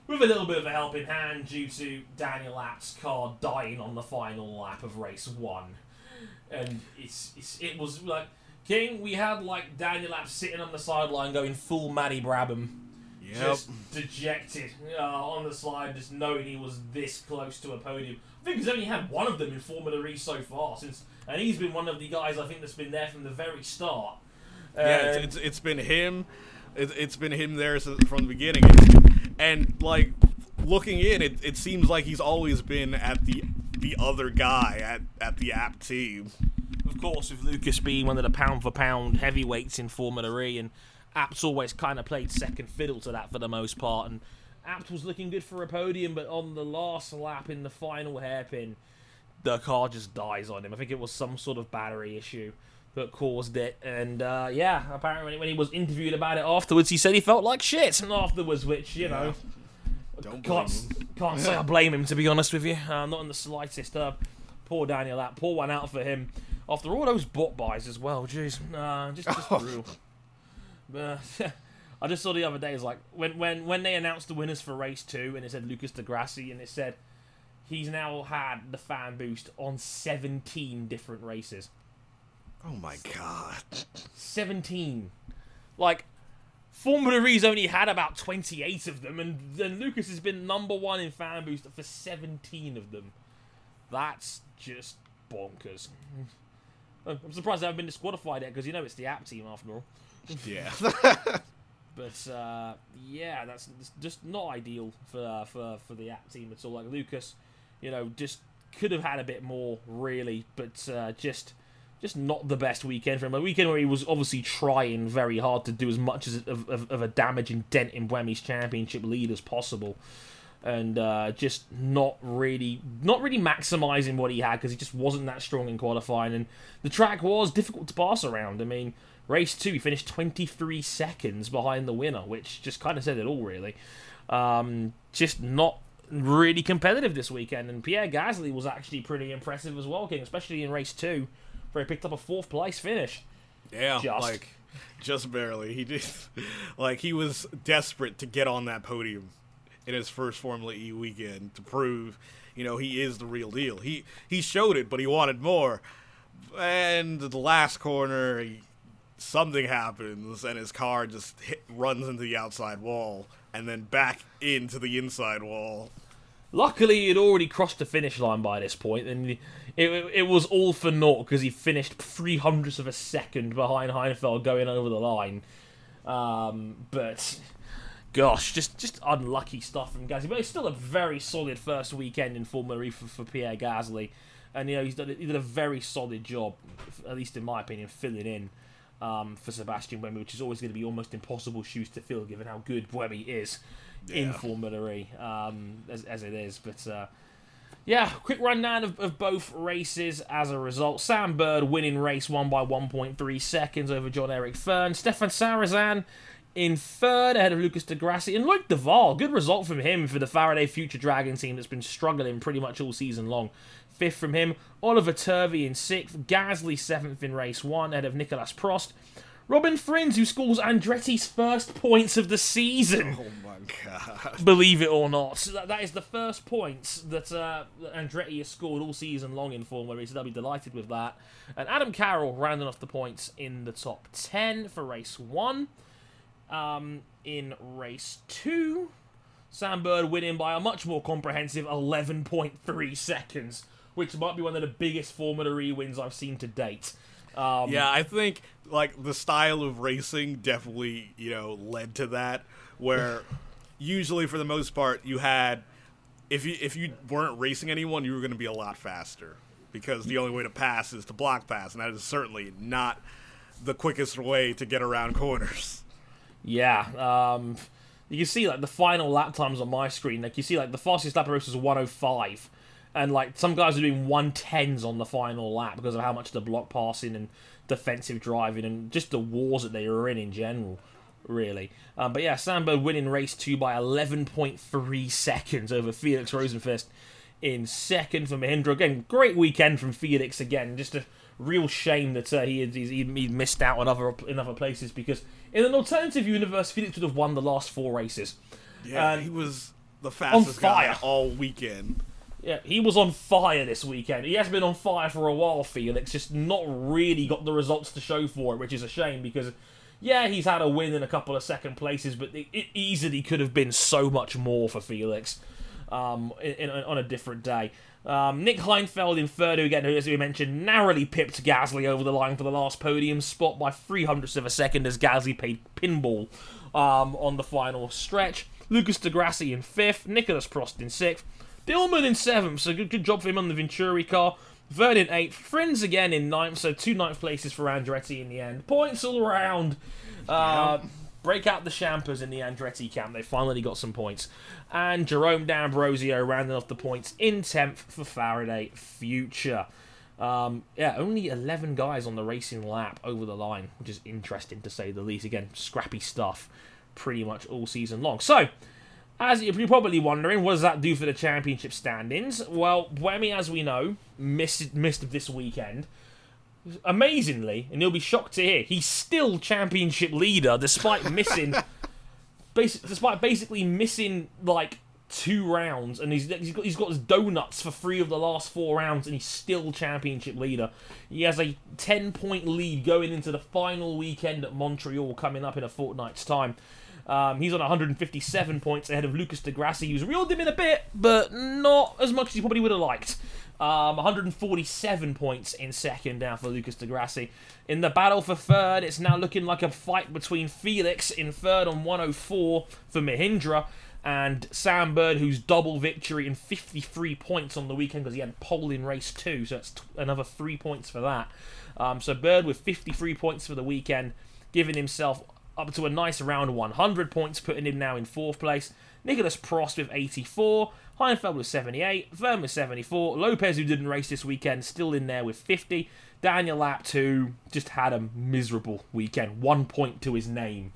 with a little bit of a helping hand due to Daniel Abt's car dying on the final lap of race one. And it's, it's it was like King, we had like Daniel Abt sitting on the sideline going full Matty Brabham. Yep. Just dejected uh, on the slide, just knowing he was this close to a podium. I think he's only had one of them in Formula E so far, since, and he's been one of the guys I think that's been there from the very start. Yeah, it's, it's, it's been him. It, it's been him there since, from the beginning, and, and like looking in, it, it seems like he's always been at the the other guy at, at the Abt team. Of course, with Lucas being one of the pound for pound heavyweights in Formula E, and Abt's always kind of played second fiddle to that for the most part. And Abt was looking good for a podium, but on the last lap in the final hairpin, the car just dies on him. I think it was some sort of battery issue that caused it. And uh, yeah, apparently when he was interviewed about it afterwards, he said he felt like shit afterwards, which you know. Don't Can't, can't say I blame him to be honest with you. Uh, not in the slightest. Uh, poor Daniel, that poor one out for him. After all those bot buys as well, jeez, uh, just just brutal. But I just saw the other day is like when when when they announced the winners for race two and it said Lucas di Grassi and it said he's now had the fan boost on 17 different races. Oh my god. 17. Like, Formula E's only had about 28 of them, and then Lucas has been number one in fan boost for 17 of them. That's just bonkers. I'm surprised they haven't been disqualified yet because you know it's the Abt team after all. Yeah. But uh, yeah, that's that's just not ideal for uh, for for the Abt team at all. Like Lucas, you know, just could have had a bit more really, but uh, just just not the best weekend for him. A weekend where he was obviously trying very hard to do as much as of, of, of a damaging dent in Buemi's championship lead as possible. And uh, just not really, not really maximizing what he had because he just wasn't that strong in qualifying, and the track was difficult to pass around. I mean, race two, he finished 23 seconds behind the winner, which just kind of said it all, really. Um, just not really competitive this weekend, and Pierre Gasly was actually pretty impressive as well, King, especially in race two, where he picked up a fourth place finish. Yeah, Just. like just barely. He did like he was desperate to get on that podium in his first Formula E weekend to prove, you know, he is the real deal. He he showed it, but he wanted more. And the last corner, he, something happens, and his car just hit, runs into the outside wall, and then back into the inside wall. Luckily, he'd already crossed the finish line by this point, and it, it was all for naught because he finished three hundredths of a second behind Heidfeld going over the line. Um, but gosh, just just unlucky stuff from Gasly. But it's still a very solid first weekend in Formula E for, for Pierre Gasly, and you know he's done he did a very solid job, at least in my opinion, filling in. Um, for Sebastian Buemi, which is always going to be almost impossible shoes to fill, given how good Buemi is in Yeah. Formula E, um, as, as it is. But uh, yeah, quick rundown of, of both races as a result. Sam Bird winning race one by 1.3 seconds over John Eric Fern. Stéphane Sarrazin in third ahead of Lucas di Grassi. And Loïc Duval, good result from him for the Faraday Future Dragon team that's been struggling pretty much all season long. Fifth from him. Oliver Turvey in sixth. Gasly seventh in race one ahead of Nicolas Prost. Robin Frijns, who scores Andretti's first points of the season Oh my god. believe it or not. So that, that is the first points that, uh, that Andretti has scored all season long in Formula E, so they'll be delighted with that. And Adam Carroll rounding off the points in the top 10 for race 1. Um, in race 2, Sam Bird winning by a much more comprehensive 11.3 seconds, which might be one of the biggest Formula E wins I've seen to date. Um, Yeah, I think like the style of racing definitely, you know, led to that where usually for the most part you had if you if you weren't racing anyone, you were going to be a lot faster because the only way to pass is to block pass and that is certainly not the quickest way to get around corners. Yeah, um, you can see like the final lap times on my screen. Like you see like the fastest lap race was 105, and like some guys are doing 110s on the final lap because of how much the block passing and defensive driving and just the wars that they were in in general. Really, um, but yeah, Sam Bird winning race two by 11.3 seconds over Felix Rosenqvist in second for Mahindra. Again, great weekend from Felix again. Just a real shame that uh, he, he he missed out on other in other places because in an alternative universe, Felix would have won the last four races. Yeah, And he was the fastest guy fire. all weekend. Yeah, he was on fire this weekend. He has been on fire for a while, Felix, just not really got the results to show for it, which is a shame because, yeah, he's had a win in a couple of second places, but it, it easily could have been so much more for Felix um, in, in, on a different day. Um, Nick Heidfeld in third, who again, as we mentioned, narrowly pipped Gasly over the line for the last podium spot by three hundredths of a second as Gasly paid pinball um, on the final stretch. Lucas di Grassi in fifth, Nicolas Prost in sixth, Dillmann in seventh, so good, good job for him on the Venturi car. Vergne in eighth, Frijns again in ninth, so two ninth places for Andretti in the end. Points all around. Uh, break out the Champers in the Andretti camp. They finally got some points. And Jerome D'Ambrosio rounding off the points in 10th for Faraday Future. Um, yeah, only 11 guys on the racing lap over the line, which is interesting to say the least. Again, scrappy stuff pretty much all season long. So, as you're probably wondering, what does that do for the championship standings? Well, Buemi, as we know, missed missed this weekend. Amazingly, and you'll be shocked to hear, he's still championship leader despite missing, basic, despite basically missing like two rounds, and he's he's got, he's got his donuts for three of the last four rounds, and he's still championship leader. He has a ten point lead going into the final weekend at Montreal coming up in a fortnight's time. Um, he's on 157 points ahead of Lucas di Grassi, who's reeled him in a bit, but not as much as he probably would have liked. Um, 147 points in second now for Lucas di Grassi. In the battle for third, it's now looking like a fight between Felix in third on 104 for Mahindra and Sam Bird, who's double victory and 53 points on the weekend because he had pole in race two, so that's t- another three points for that. Um, so Bird with 53 points for the weekend, giving himself up to a nice round 100 points, putting him now in fourth place. Nicolas Prost with 84, Heidfeld with 78, Vergne with 74, Lopez, who didn't race this weekend, still in there with 50. Daniel Abt, who just had a miserable weekend, one point to his name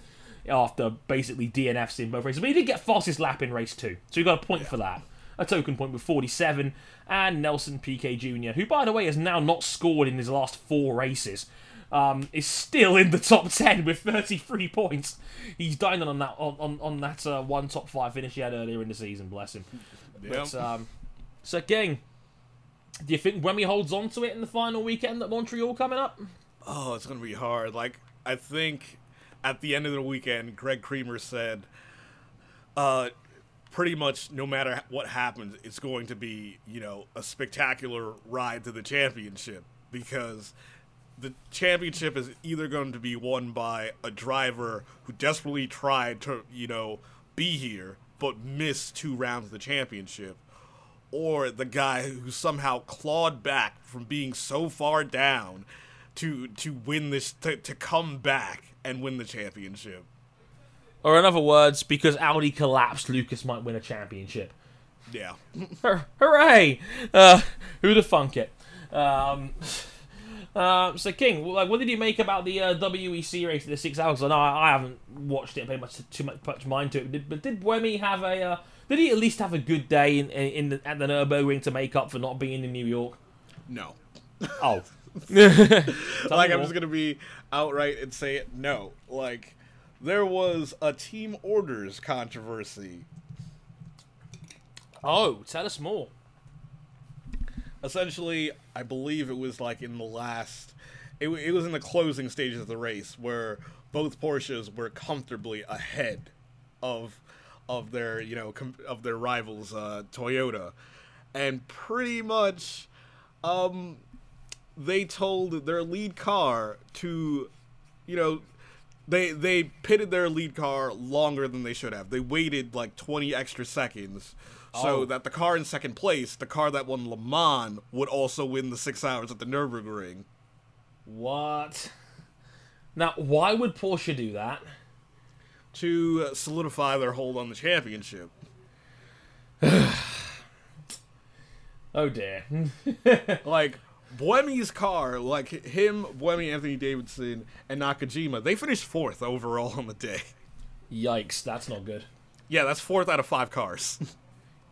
after basically DNFs in both races. But he did get fastest lap in race two, so he got a point for that. A token point with 47. And Nelson Piquet Jr., who, by the way, has now not scored in his last four races. Um, is still in the top 10 with 33 points. He's dining on that on, on, on that uh, one top five finish he had earlier in the season, bless him. But, um, so, King, do you think when he holds on to it in the final weekend at Montreal coming up? Oh, it's gonna be hard. Like I think at the end of the weekend, Greg Creamer said, uh, pretty much no matter what happens, it's going to be you know a spectacular ride to the championship because the championship is either going to be won by a driver who desperately tried to you know be here but missed two rounds of the championship or the guy who somehow clawed back from being so far down to to win this to, to come back and win the championship. Or in other words, because Audi collapsed, Lucas might win a championship. Yeah. Hooray! Uh, who'd have thunk it? Um, uh, so King, like, what did you make about the uh, WEC race, of the six hours? I know I, I haven't watched it and paid much too much, much mind to it. Did, but did have a? Uh, did he at least have a good day in, in, in the, at the Nurburgring to make up for not being in New York? No. Oh, like I'm just gonna be outright and say it. No. Like there was a team orders controversy. oh, tell us more. Essentially, I believe it was like in the last. It, it was in the closing stages of the race where both Porsches were comfortably ahead of of their you know com- of their rivals uh, Toyota, and pretty much um, they told their lead car to you know they they pitted their lead car longer than they should have. They waited like 20 extra seconds so Oh. that the car in second place, the car that won Le Mans, would also win the 6 hours at the Nürburgring. What? Now, why would Porsche do that? to solidify their hold on the championship. Oh dear. Like Buemi's car, like him, Buemi, Anthony Davidson, and Nakajima, they finished fourth overall on the day. Yikes, that's not good. Yeah, that's fourth out of five cars.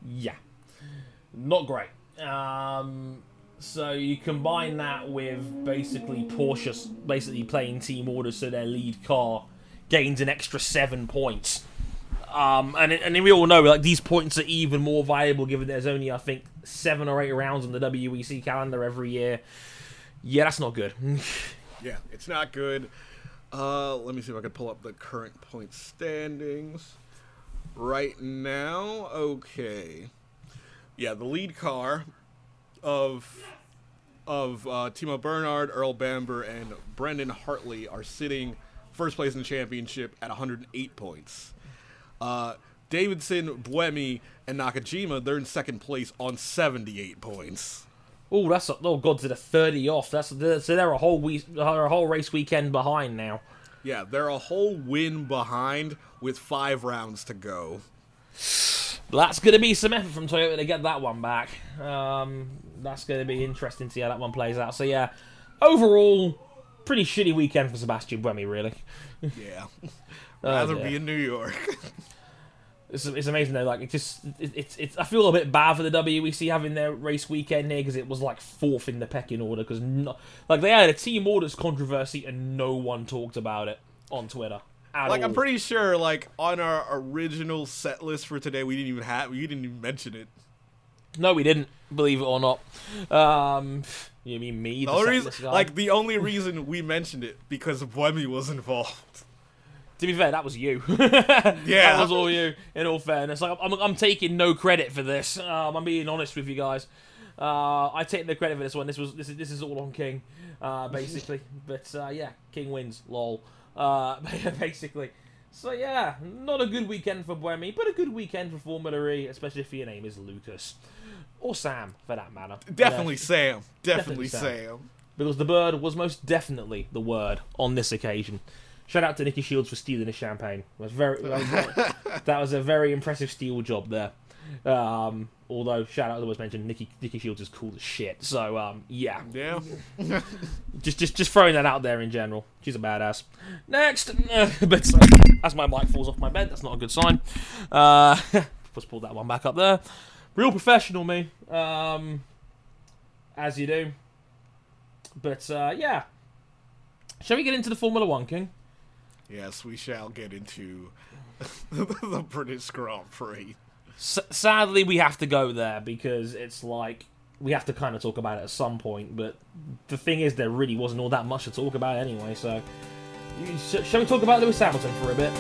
Yeah. Not great. Um, so you combine that with basically Porsche basically playing team orders so their lead car gains an extra seven points. Um, and, and we all know like these points are even more valuable given there's only I think seven or eight rounds on the WEC calendar every year. Yeah, that's not good. yeah, it's not good. Uh, let me see if I can pull up the current point standings. Right now, okay. Yeah, the lead car of of uh, Timo Bernhard, Earl Bamber, and Brendan Hartley are sitting first place in the championship at 108 points. Uh, Davidson, Buemi, and Nakajima, they're in second place on 78 points. oh, that's a, oh god, to the thirty off. That's so they're a whole week, they're a whole race weekend behind now. Yeah, they're a whole win behind with five rounds to go. That's going to be some effort from Toyota to get that one back. Um, that's going to be interesting to see how that one plays out. So yeah, overall, pretty shitty weekend for Sebastian Buemi, really. Yeah. Oh, Rather dear. be in New York. It's, it's amazing though. Like it just it, it's it's I feel a bit bad for the WEC having their race weekend here because it was like fourth in the pecking order because no, like they had a team orders controversy and no one talked about it on Twitter. At like I'm pretty sure, like on our original set list for today, we didn't even have, we didn't even mention it. No, we didn't. Believe it or not. Um, you mean me? The the only reason, like the only reason we mentioned it because Buemi was involved. To be fair, that was you. Yeah. that was all you. In all fairness, like I'm, I'm taking no credit for this. Um, I'm being honest with you guys. Uh, I take no credit for this one. This was this is this is all on King, uh, basically. but uh, yeah, King wins. Lol. Uh, basically. So yeah, not a good weekend for Buemi, but a good weekend for Formula E, especially if your name is Lucas or Sam, for that matter. Definitely Sam. Definitely Definitely, Sam. Sam. because the bird was most definitely the word on this occasion. Shout out to Nikki Shields for stealing the champagne. It was very that was, that was a very impressive steal job there. Um, although shout out that was mentioned, Nikki Nicky Shields is cool as shit. So um, yeah, Yeah. just just just throwing that out there in general. She's a badass. Next, but uh, as my mic falls off my bed, that's not a good sign. Uh, just pull that one back up there. Real professional, me. Um, as you do. But uh, yeah, shall we get into the Formula One, King? Yes, we shall get into the British Grand Prix. S- sadly, we have to go there because it's like we have to kind of talk about it at some point. But the thing is, there really wasn't all that much to talk about anyway. So, sh- shall we talk about Lewis Hamilton for a bit?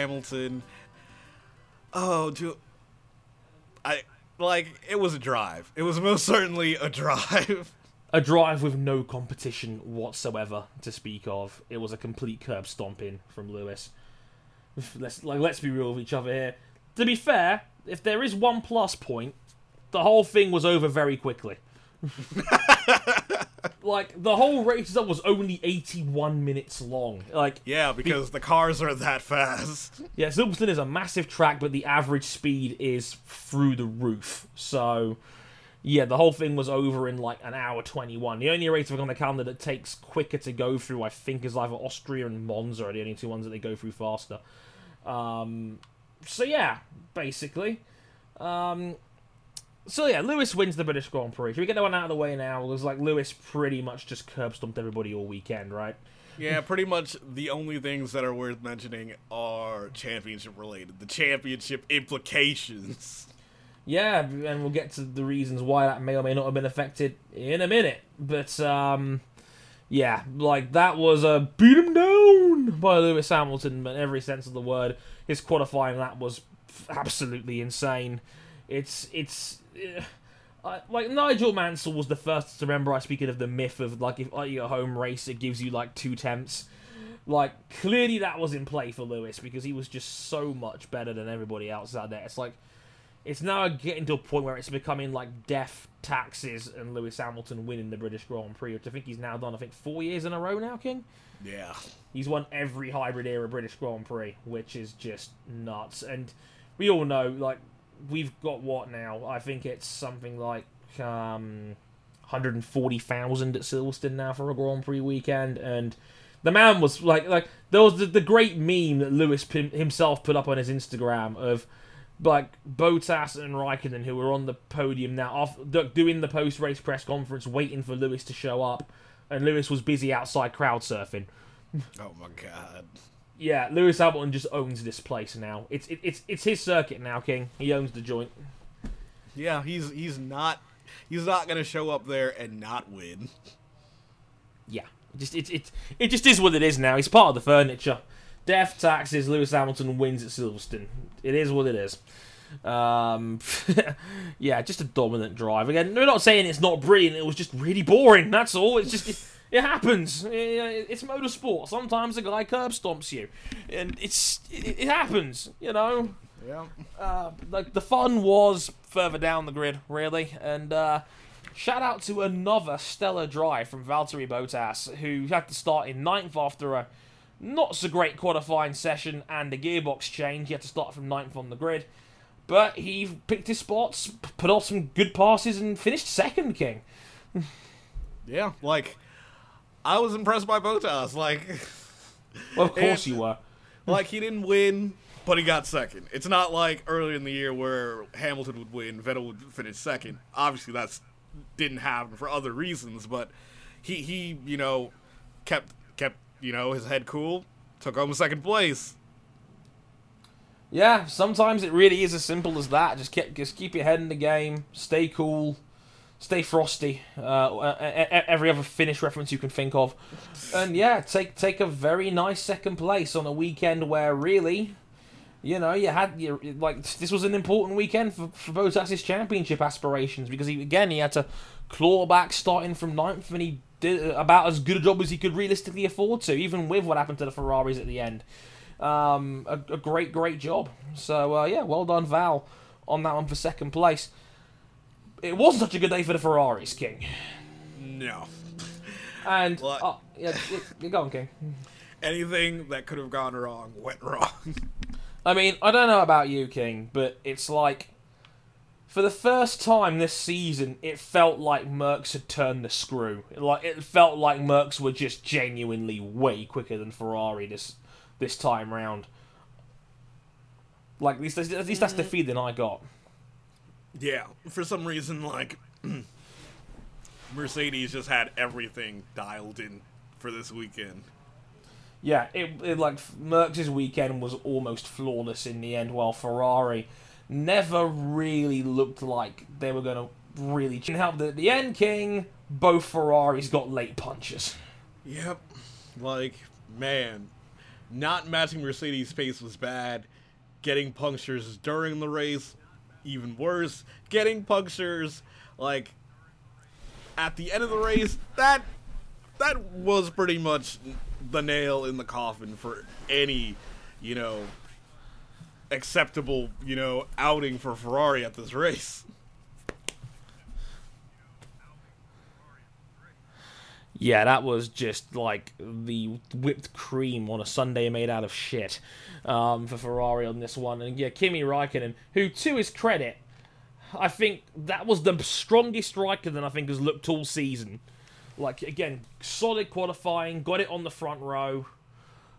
Hamilton. Oh, do I like it was a drive. It was most certainly a drive. A drive with no competition whatsoever to speak of. It was a complete curb stomping from Lewis. Let's like let's be real with each other here. To be fair, if there is one plus point, the whole thing was over very quickly. like the whole race was only 81 minutes long. Like Yeah, because the cars are that fast. yeah, Silverstone is a massive track, but the average speed is through the roof. So, yeah, the whole thing was over in like an hour 21. The only race on the calendar that takes quicker to go through, I think, is either Austria and Monza are the only two ones that they go through faster. Um, so, yeah, basically. Um, so, yeah, Lewis wins the British Grand Prix. Should we get that one out of the way now? Because, like, Lewis pretty much just curb stomped everybody all weekend, right? Yeah, pretty much the only things that are worth mentioning are championship related. The championship implications. Yeah, and we'll get to the reasons why that may or may not have been affected in a minute. But um, yeah, like that was a beat him down by Lewis Hamilton in every sense of the word. His qualifying lap was absolutely insane. It's it's. I- like Nigel Mansell was the first to remember. I speaking of the myth of like if like your home race, it gives you like two temps. Like clearly that was in play for Lewis because he was just so much better than everybody else out there. It's like it's now getting to a point where it's becoming like death taxes and Lewis Hamilton winning the British Grand Prix, which I think he's now done. I think four years in a row now, King. Yeah. He's won every hybrid era British Grand Prix, which is just nuts. And we all know, like, we've got what now? I think it's something like um, 140,000 at Silverstone now for a Grand Prix weekend. And the man was like, like there was the, the great meme that Lewis himself put up on his Instagram of like Bottas and Raikkonen who were on the podium now, off, doing the post race press conference, waiting for Lewis to show up. And Lewis was busy outside crowd surfing. Oh my god. Yeah, Lewis Hamilton just owns this place now. It's it, it's it's his circuit now, King. He owns the joint. Yeah, he's he's not he's not gonna show up there and not win. Yeah, just it it it just is what it is now. He's part of the furniture. Death taxes. Lewis Hamilton wins at Silverstone. It is what it is. Um, yeah, just a dominant drive. Again, we're not saying it's not brilliant. It was just really boring. That's all. It's just. It, happens. It's motorsport. Sometimes a guy curb stomps you, and it's it, happens. You know, Yeah. uh, like the fun was further down the grid, really. And uh, shout out to another stellar drive from Valtteri Bottas, who had to start in ninth after a not so great qualifying session and a gearbox change. He had to start from ninth on the grid, but he picked his spots, put on some good passes, and finished second. King. Yeah. Like, I was impressed by Bottas. Like, Well, of course you were. like he didn't win, but he got second. It's not like earlier in the year where Hamilton would win, Vettel would finish second. Obviously, that's didn't happen for other reasons, but he he you know kept kept you know his head cool, took home second place. Yeah, sometimes it really is as simple as that. Just keep just keep your head in the game, stay cool, stay frosty. Uh, every other Finnish reference you can think of, and yeah, take take a very nice second place on a weekend where really, you know, you had you like this was an important weekend for for Bottas's championship aspirations because he again he had to claw back starting from ninth and he did about as good a job as he could realistically afford to, even with what happened to the Ferraris at the end. Um, a, a great, great job. So uh, yeah, well done, Val, on that one for second place. It wasn't such a good day for the Ferraris, King. No, And What? oh, yeah, yeah, yeah, go on, King. anything that could have gone wrong went wrong. I mean, I don't know about you, King, but it's like for the first time this season, it felt like Mercs had turned the screw. Like it felt like Mercs were just genuinely way quicker than Ferrari this this time round. Like at least, at least that's the mm. feeling I got. Yeah, for some reason, like Mercedes just had everything dialed in for this weekend. Yeah, it, it like Mercs' weekend was almost flawless in the end, while Ferrari never really looked like they were going to really help. That at the end, King, both Ferraris got late punches. Yep. Like, man, not matching Mercedes' pace was bad. Getting punctures during the race, even worse. Getting punctures, like, at the end of the race, that that was pretty much the nail in the coffin for any, you know, acceptable, you know, outing for Ferrari at this race. Yeah, that was just like the whipped cream on a sundae made out of shit um, for Ferrari on this one. And yeah, Kimi Raikkonen, who to his credit, I think that was the strongest Raikkonen I think has looked all season. Like again, solid qualifying, got it on the front row,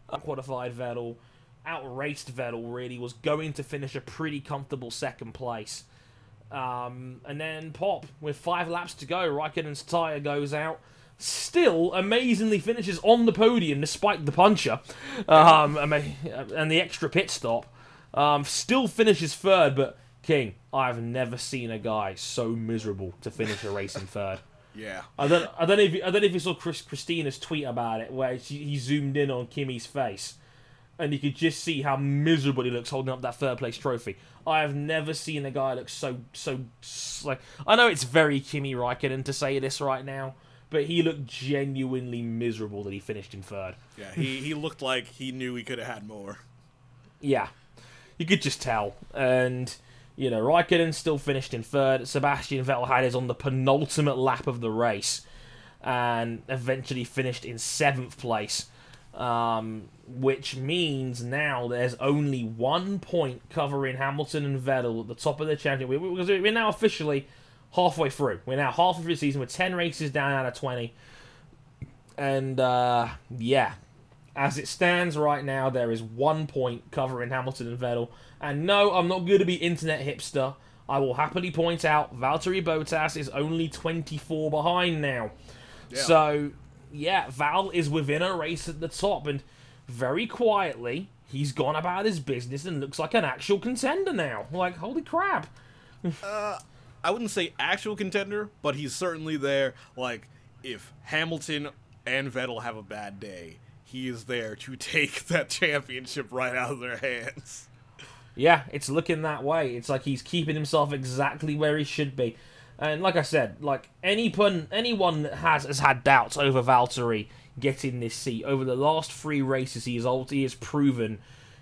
qualified Vettel, outraced Vettel. Really was going to finish a pretty comfortable second place. Um, and then pop with five laps to go, Raikkonen's tire goes out. Still, amazingly finishes on the podium despite the puncher, um, and the extra pit stop. Um, still finishes third, but King, I've never seen a guy so miserable to finish a race in third. Yeah. I don't, I don't know if you, I don't know if you saw Chris, Christina's tweet about it, where she, he zoomed in on Kimi's face, and you could just see how miserable he looks holding up that third place trophy. I have never seen a guy look so so like. I know it's very Kimi Raikkonen to say this right now, but he looked genuinely miserable that he finished in third. Yeah, he, he looked like he knew he could have had more. Yeah, you could just tell. And you know, Raikkonen still finished in third. Sebastian Vettel had his on the penultimate lap of the race, and eventually finished in seventh place. Um, which means now there's only one point covering Hamilton and Vettel at the top of the championship. Because we're now officially halfway through. We're now halfway through the season. We're ten races down out of twenty, and uh, yeah, as it stands right now, there is one point covering Hamilton and Vettel. And no, I'm not going to be internet hipster. I will happily point out Valtteri Bottas is only 24 behind now. So, yeah, Val is within a race at the top, and very quietly, he's gone about his business and looks like an actual contender now. Like, holy crap. I wouldn't say actual contender, but he's certainly there. Like, if Hamilton and Vettel have a bad day, he is there to take that championship right out of their hands. Yeah, it's looking that way. It's like he's keeping himself exactly where he should be. And like I said, like anyone anyone that has has had doubts over Valtteri getting this seat over the last three races, he has he has proven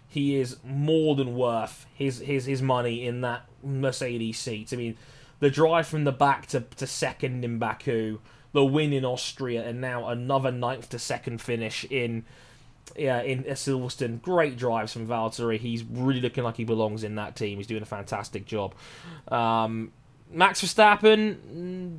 he is more than worth his his his money in that Mercedes seat. I mean, the drive from the back to, to second in Baku, the win in Austria, and now another ninth to second finish in yeah, in Silverstone. Great drives from Valtteri. He's really looking like he belongs in that team. He's doing a fantastic job. Um, Max Verstappen mm,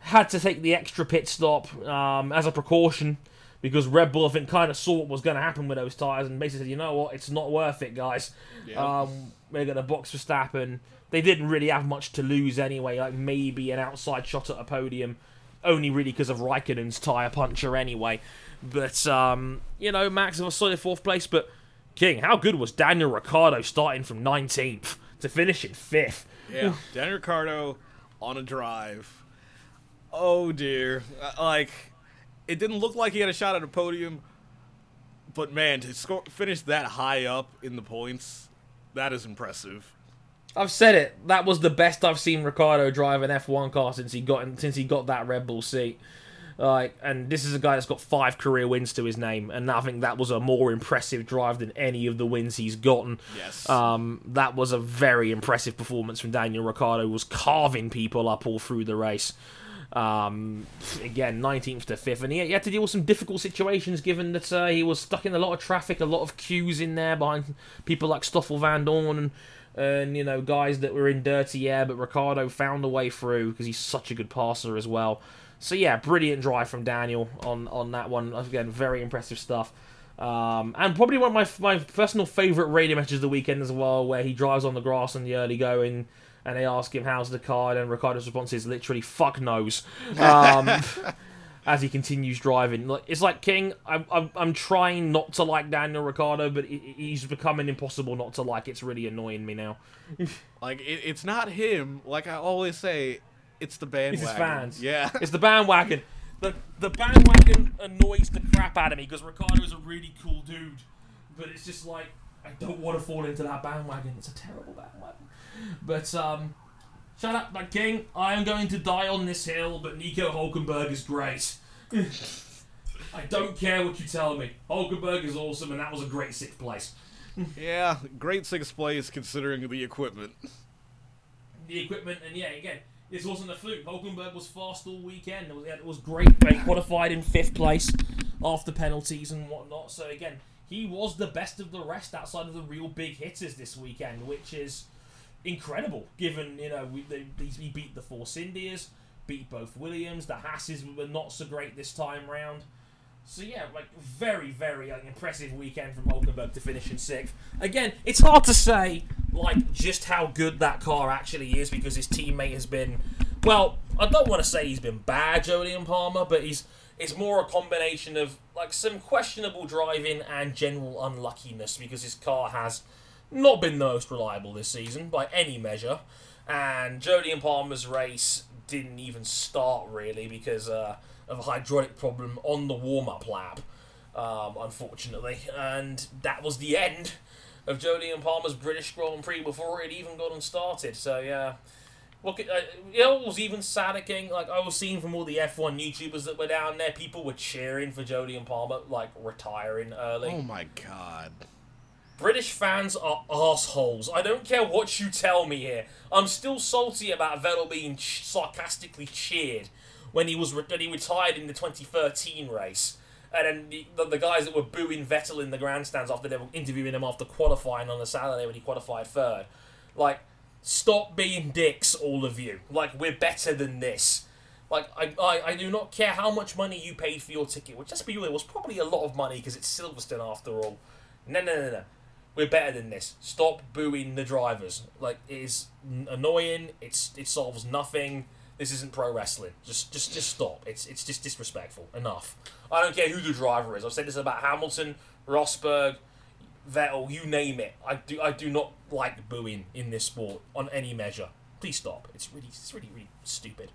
had to take the extra pit stop um, as a precaution because Red Bull, I think, kind of saw what was going to happen with those tyres and basically said, you know what, it's not worth it, guys. Yeah. Um, we're going to box Verstappen. They didn't really have much to lose anyway, like maybe an outside shot at a podium, only really because of Raikkonen's tyre puncture anyway. But, um, you know, Max was solid fourth place, but King, how good was Daniel Ricciardo starting from 19th to finish in fifth? Yeah, Daniel Ricciardo on a drive. Oh dear, Uh, like it didn't look like he had a shot at a podium, but man, to score finish that high up in the points, that is impressive. I've said it. That was the best I've seen Ricciardo drive an F1 car since he got since he got that Red Bull seat. Like, and this is a guy that's got five career wins to his name, and I think that was a more impressive drive than any of the wins he's gotten. Yes. Um, that was a very impressive performance from Daniel Ricciardo. Was carving people up all through the race. Um, again, 19th to 5th, and he, he had to deal with some difficult situations given that uh, he was stuck in a lot of traffic, a lot of queues in there behind people like Stoffel Vandoorne and, and you know guys that were in dirty air. But Ricciardo found a way through because he's such a good passer as well. So yeah, brilliant drive from Daniel on on that one. Again, very impressive stuff. Um, and probably one of my my personal favourite radio matches of the weekend as well, where he drives on the grass in the early going, and they ask him how's the car, and Ricciardo's response is literally "fuck knows," um, as he continues driving. Like it's like King. I'm, I'm I'm trying not to like Daniel Ricciardo, but he- he's becoming impossible not to like. It's really annoying me now. Like it, it's not him. Like I always say, it's the bandwagon. It's his fans. Yeah. It's the bandwagon. The the bandwagon annoys the crap out of me because Ricciardo is a really cool dude, but it's just like I don't want to fall into that bandwagon. It's a terrible bandwagon. But um, shut up, my king. I am going to die on this hill, but Nico Hulkenberg is great. I don't care what you tell me. Hulkenberg is awesome, and that was a great sixth place. yeah, great sixth place considering the equipment. the equipment, and yeah, again, this wasn't a fluke. Hulkenberg was fast all weekend. It was, it was great. They qualified in fifth place after penalties and whatnot. So again, he was the best of the rest outside of the real big hitters this weekend, which is incredible. Given you know we, they, he beat the Force Indias, beat both Williams. The Hasses were not so great this time round. So yeah, like very, very like, impressive weekend from Hulkenberg to finish in sixth. Again, it's hard to say like just how good that car actually is because his teammate has been. Well, I don't want to say he's been bad, Jolyon Palmer, but he's it's more a combination of like some questionable driving and general unluckiness because his car has not been the most reliable this season by any measure. And Jolyon Palmer's race didn't even start really because uh, of a hydraulic problem on the warm up lap, um, unfortunately. And that was the end of Jolyon Palmer's British Grand Prix before it even got started. So, yeah. Look, at, uh, was even sadder, King? Like, I was seeing from all the F1 YouTubers that were down there, people were cheering for Jolyon Palmer, like, retiring early. Oh my god. British fans are assholes. I don't care what you tell me here. I'm still salty about Vettel being ch- sarcastically cheered when he was re- when he retired in the 2013 race, and then the, the, the guys that were booing Vettel in the grandstands after they were interviewing him after qualifying on the Saturday when he qualified third. Like, stop being dicks, all of you. Like, we're better than this. Like, I, I, I do not care how much money you paid for your ticket, which, let's be real, was probably a lot of money because it's Silverstone after all. No, no, no, no. We're better than this. Stop booing the drivers. Like, it is annoying. It's it solves nothing. This isn't pro wrestling. Just just just stop. It's it's just disrespectful. Enough. I don't care who the driver is. I've said this about Hamilton, Rosberg, Vettel, you name it. I do I do not like booing in this sport on any measure. Please stop. It's really it's really really stupid.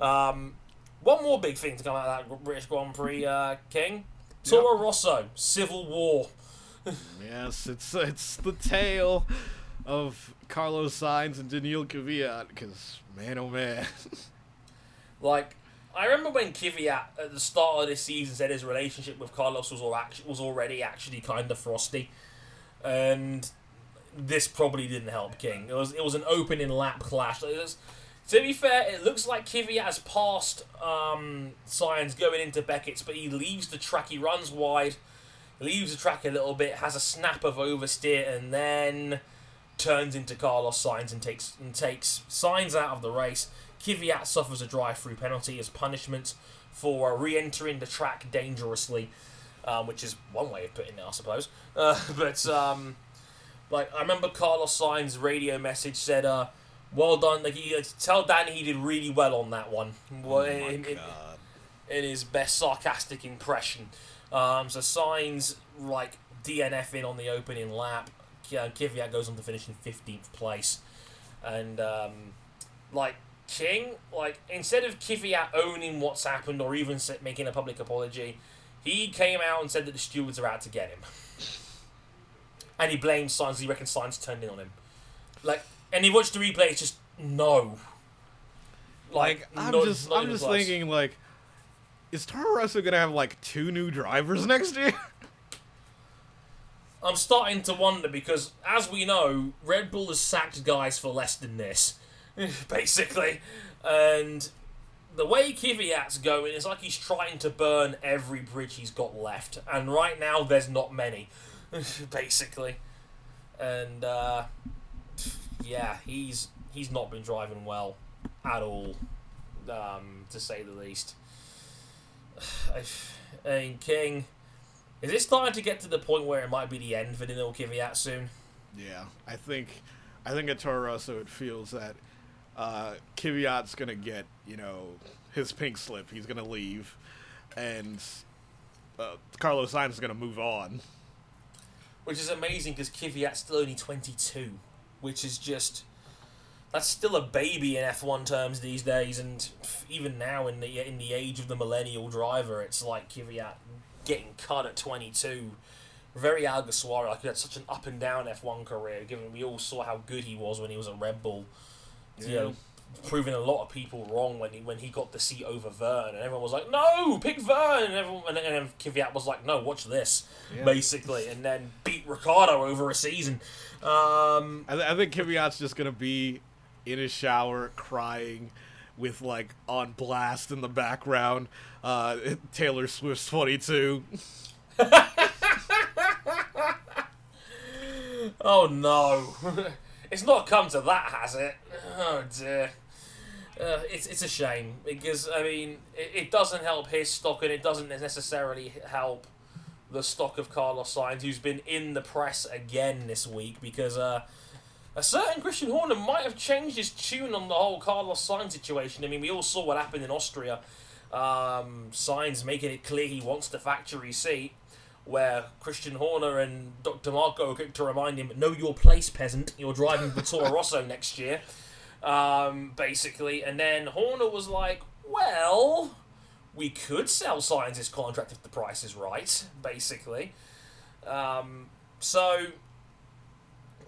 Um, one more big thing to come out of that British Grand Prix, uh, King. Toro Rosso, Civil War. Yes, it's it's the tale of Carlos Sainz and Daniil Kvyat. Because man, oh man, Like, I remember when Kvyat at the start of this season said his relationship with Carlos was all act- was already actually kind of frosty, and this probably didn't help King. It was it was an opening lap clash. Was, to be fair, it looks like Kvyat has passed um, Sainz going into Beckett's, but he leaves the track. He runs wide, leaves the track a little bit, has a snap of oversteer, and then turns into Carlos Sainz and takes and takes Sainz out of the race. Kvyat suffers a drive-through penalty as punishment for re-entering the track dangerously, um, which is one way of putting it, I suppose. Uh, but um, like I remember Carlos Sainz' radio message said, uh, "Well done." Like he, uh, tell Danny he did really well on that one. Well, oh my in, in- god. in his best sarcastic impression. Um, so Sainz like DNF in on the opening lap. Uh, Kvyat goes on to finish in fifteenth place, and um, like King, like instead of Kvyat owning what's happened or even making a public apology, he came out and said that the stewards are out to get him, and he blames Sainz. He reckons Sainz turned in on him. Like, and he watched the replay. It's just no. Like I'm not- just I'm just close. thinking like, is Toro Rosso gonna have like two new drivers next year? I'm starting to wonder because, as we know, Red Bull has sacked guys for less than this, basically. And the way Kvyat's going, it's like he's trying to burn every bridge he's got left. And right now, there's not many, basically. And uh, yeah, he's he's not been driving well at all, um, to say the least. I mean, King. Is it starting to get to the point where it might be the end for Daniil Kvyat soon? Yeah, I think, I think at Toro Rosso it feels that uh, Kvyat's gonna get you know his pink slip. He's gonna leave, and uh, Carlos Sainz is gonna move on. Which is amazing because Kvyat's still only 22, which is just. That's still a baby in F1 terms these days, and even now in the in the age of the millennial driver, it's like Kvyat getting cut at 22. Very Alguersuari, like he had such an up and down F1 career, given we all saw how good he was when he was at Red Bull. You know, proving a lot of people wrong when he when he got the seat over Vergne, and everyone was like, "No, pick Vergne," and everyone and Kvyat was like, "No, watch this," basically, and then beat Ricciardo over a season. Um, I, th- I think Kvyat's just gonna be in his shower crying with like on blast in the background uh, Taylor Swift's 22. oh no, it's not come to that, has it? Oh dear. Uh, it's it's a shame because I mean it, it doesn't help his stock and it doesn't necessarily help the stock of Carlos Sainz, who's been in the press again this week because uh, a certain Christian Horner might have changed his tune on the whole Carlos Sainz situation. I mean, we all saw what happened in Austria. Um, Sainz making it clear he wants the factory seat, where Christian Horner and Dr. Marko are quick to remind him, "Know your place, peasant. You're driving for Toro Rosso next year." Um, basically, and then Horner was like, "Well." we could sell Sainz's contract if the price is right, basically. Um, so,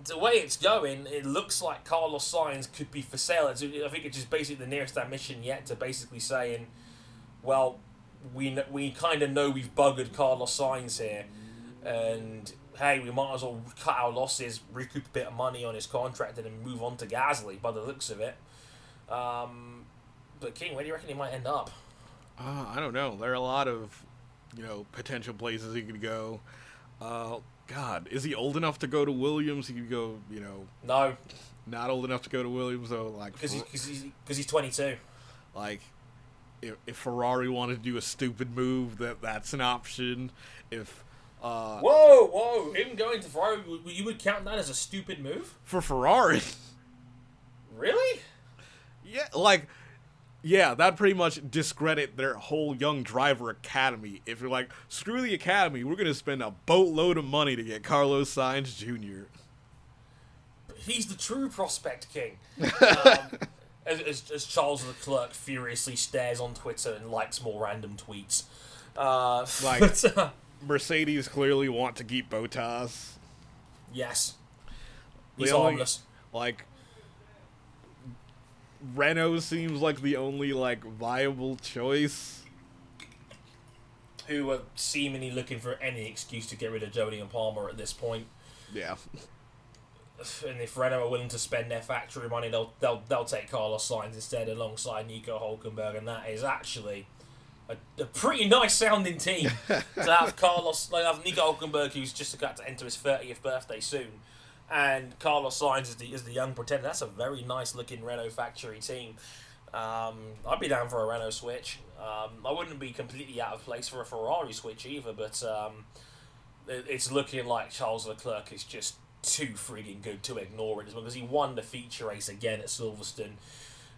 the way it's going, it looks like Carlos Sainz could be for sale. It's, I think it's just basically the nearest admission yet to basically saying, well, we, we kind of know we've buggered Carlos Sainz here, and hey, we might as well cut our losses, recoup a bit of money on his contract, and then move on to Gasly by the looks of it. Um, but King, where do you reckon he might end up? Uh, I don't know. There are a lot of, you know, potential places he could go. Uh, God, is he old enough to go to Williams? He could go, you know, No, not old enough to go to Williams though. Like, because he's, he's, cause he's 22. like, if, if Ferrari wanted to do a stupid move, that that's an option. If uh, Whoa, whoa! Him going to Ferrari, you would count that as a stupid move? for Ferrari, Really? yeah, like. Yeah, that pretty much discredit their whole young driver academy. If you're like, screw the academy, we're gonna spend a boatload of money to get Carlos Sainz Jr. He's the true prospect king. Um, as, as, as Charles Leclerc furiously stares on Twitter and likes more random tweets. Uh, Like- but, uh, Mercedes clearly want to keep Bottas. Yes. He's only- harmless. Like Renault seems like the only like viable choice. Who are seemingly looking for any excuse to get rid of Jolyon Palmer at this point. Yeah. And if Renault are willing to spend their factory money, they'll they'll, they'll take Carlos Sainz instead alongside Nico Hulkenberg, and that is actually a, a pretty nice sounding team to have Carlos, like have Nico Hulkenberg, who's just about to enter his thirtieth birthday soon, and Carlos Sainz is the is the young pretender. That's a very nice looking Renault factory team. Um, I'd be down for a Renault switch. Um, I wouldn't be completely out of place for a Ferrari switch either, but um, it- it's looking like Charles Leclerc is just too frigging good to ignore it as well because he won the feature race again at Silverstone,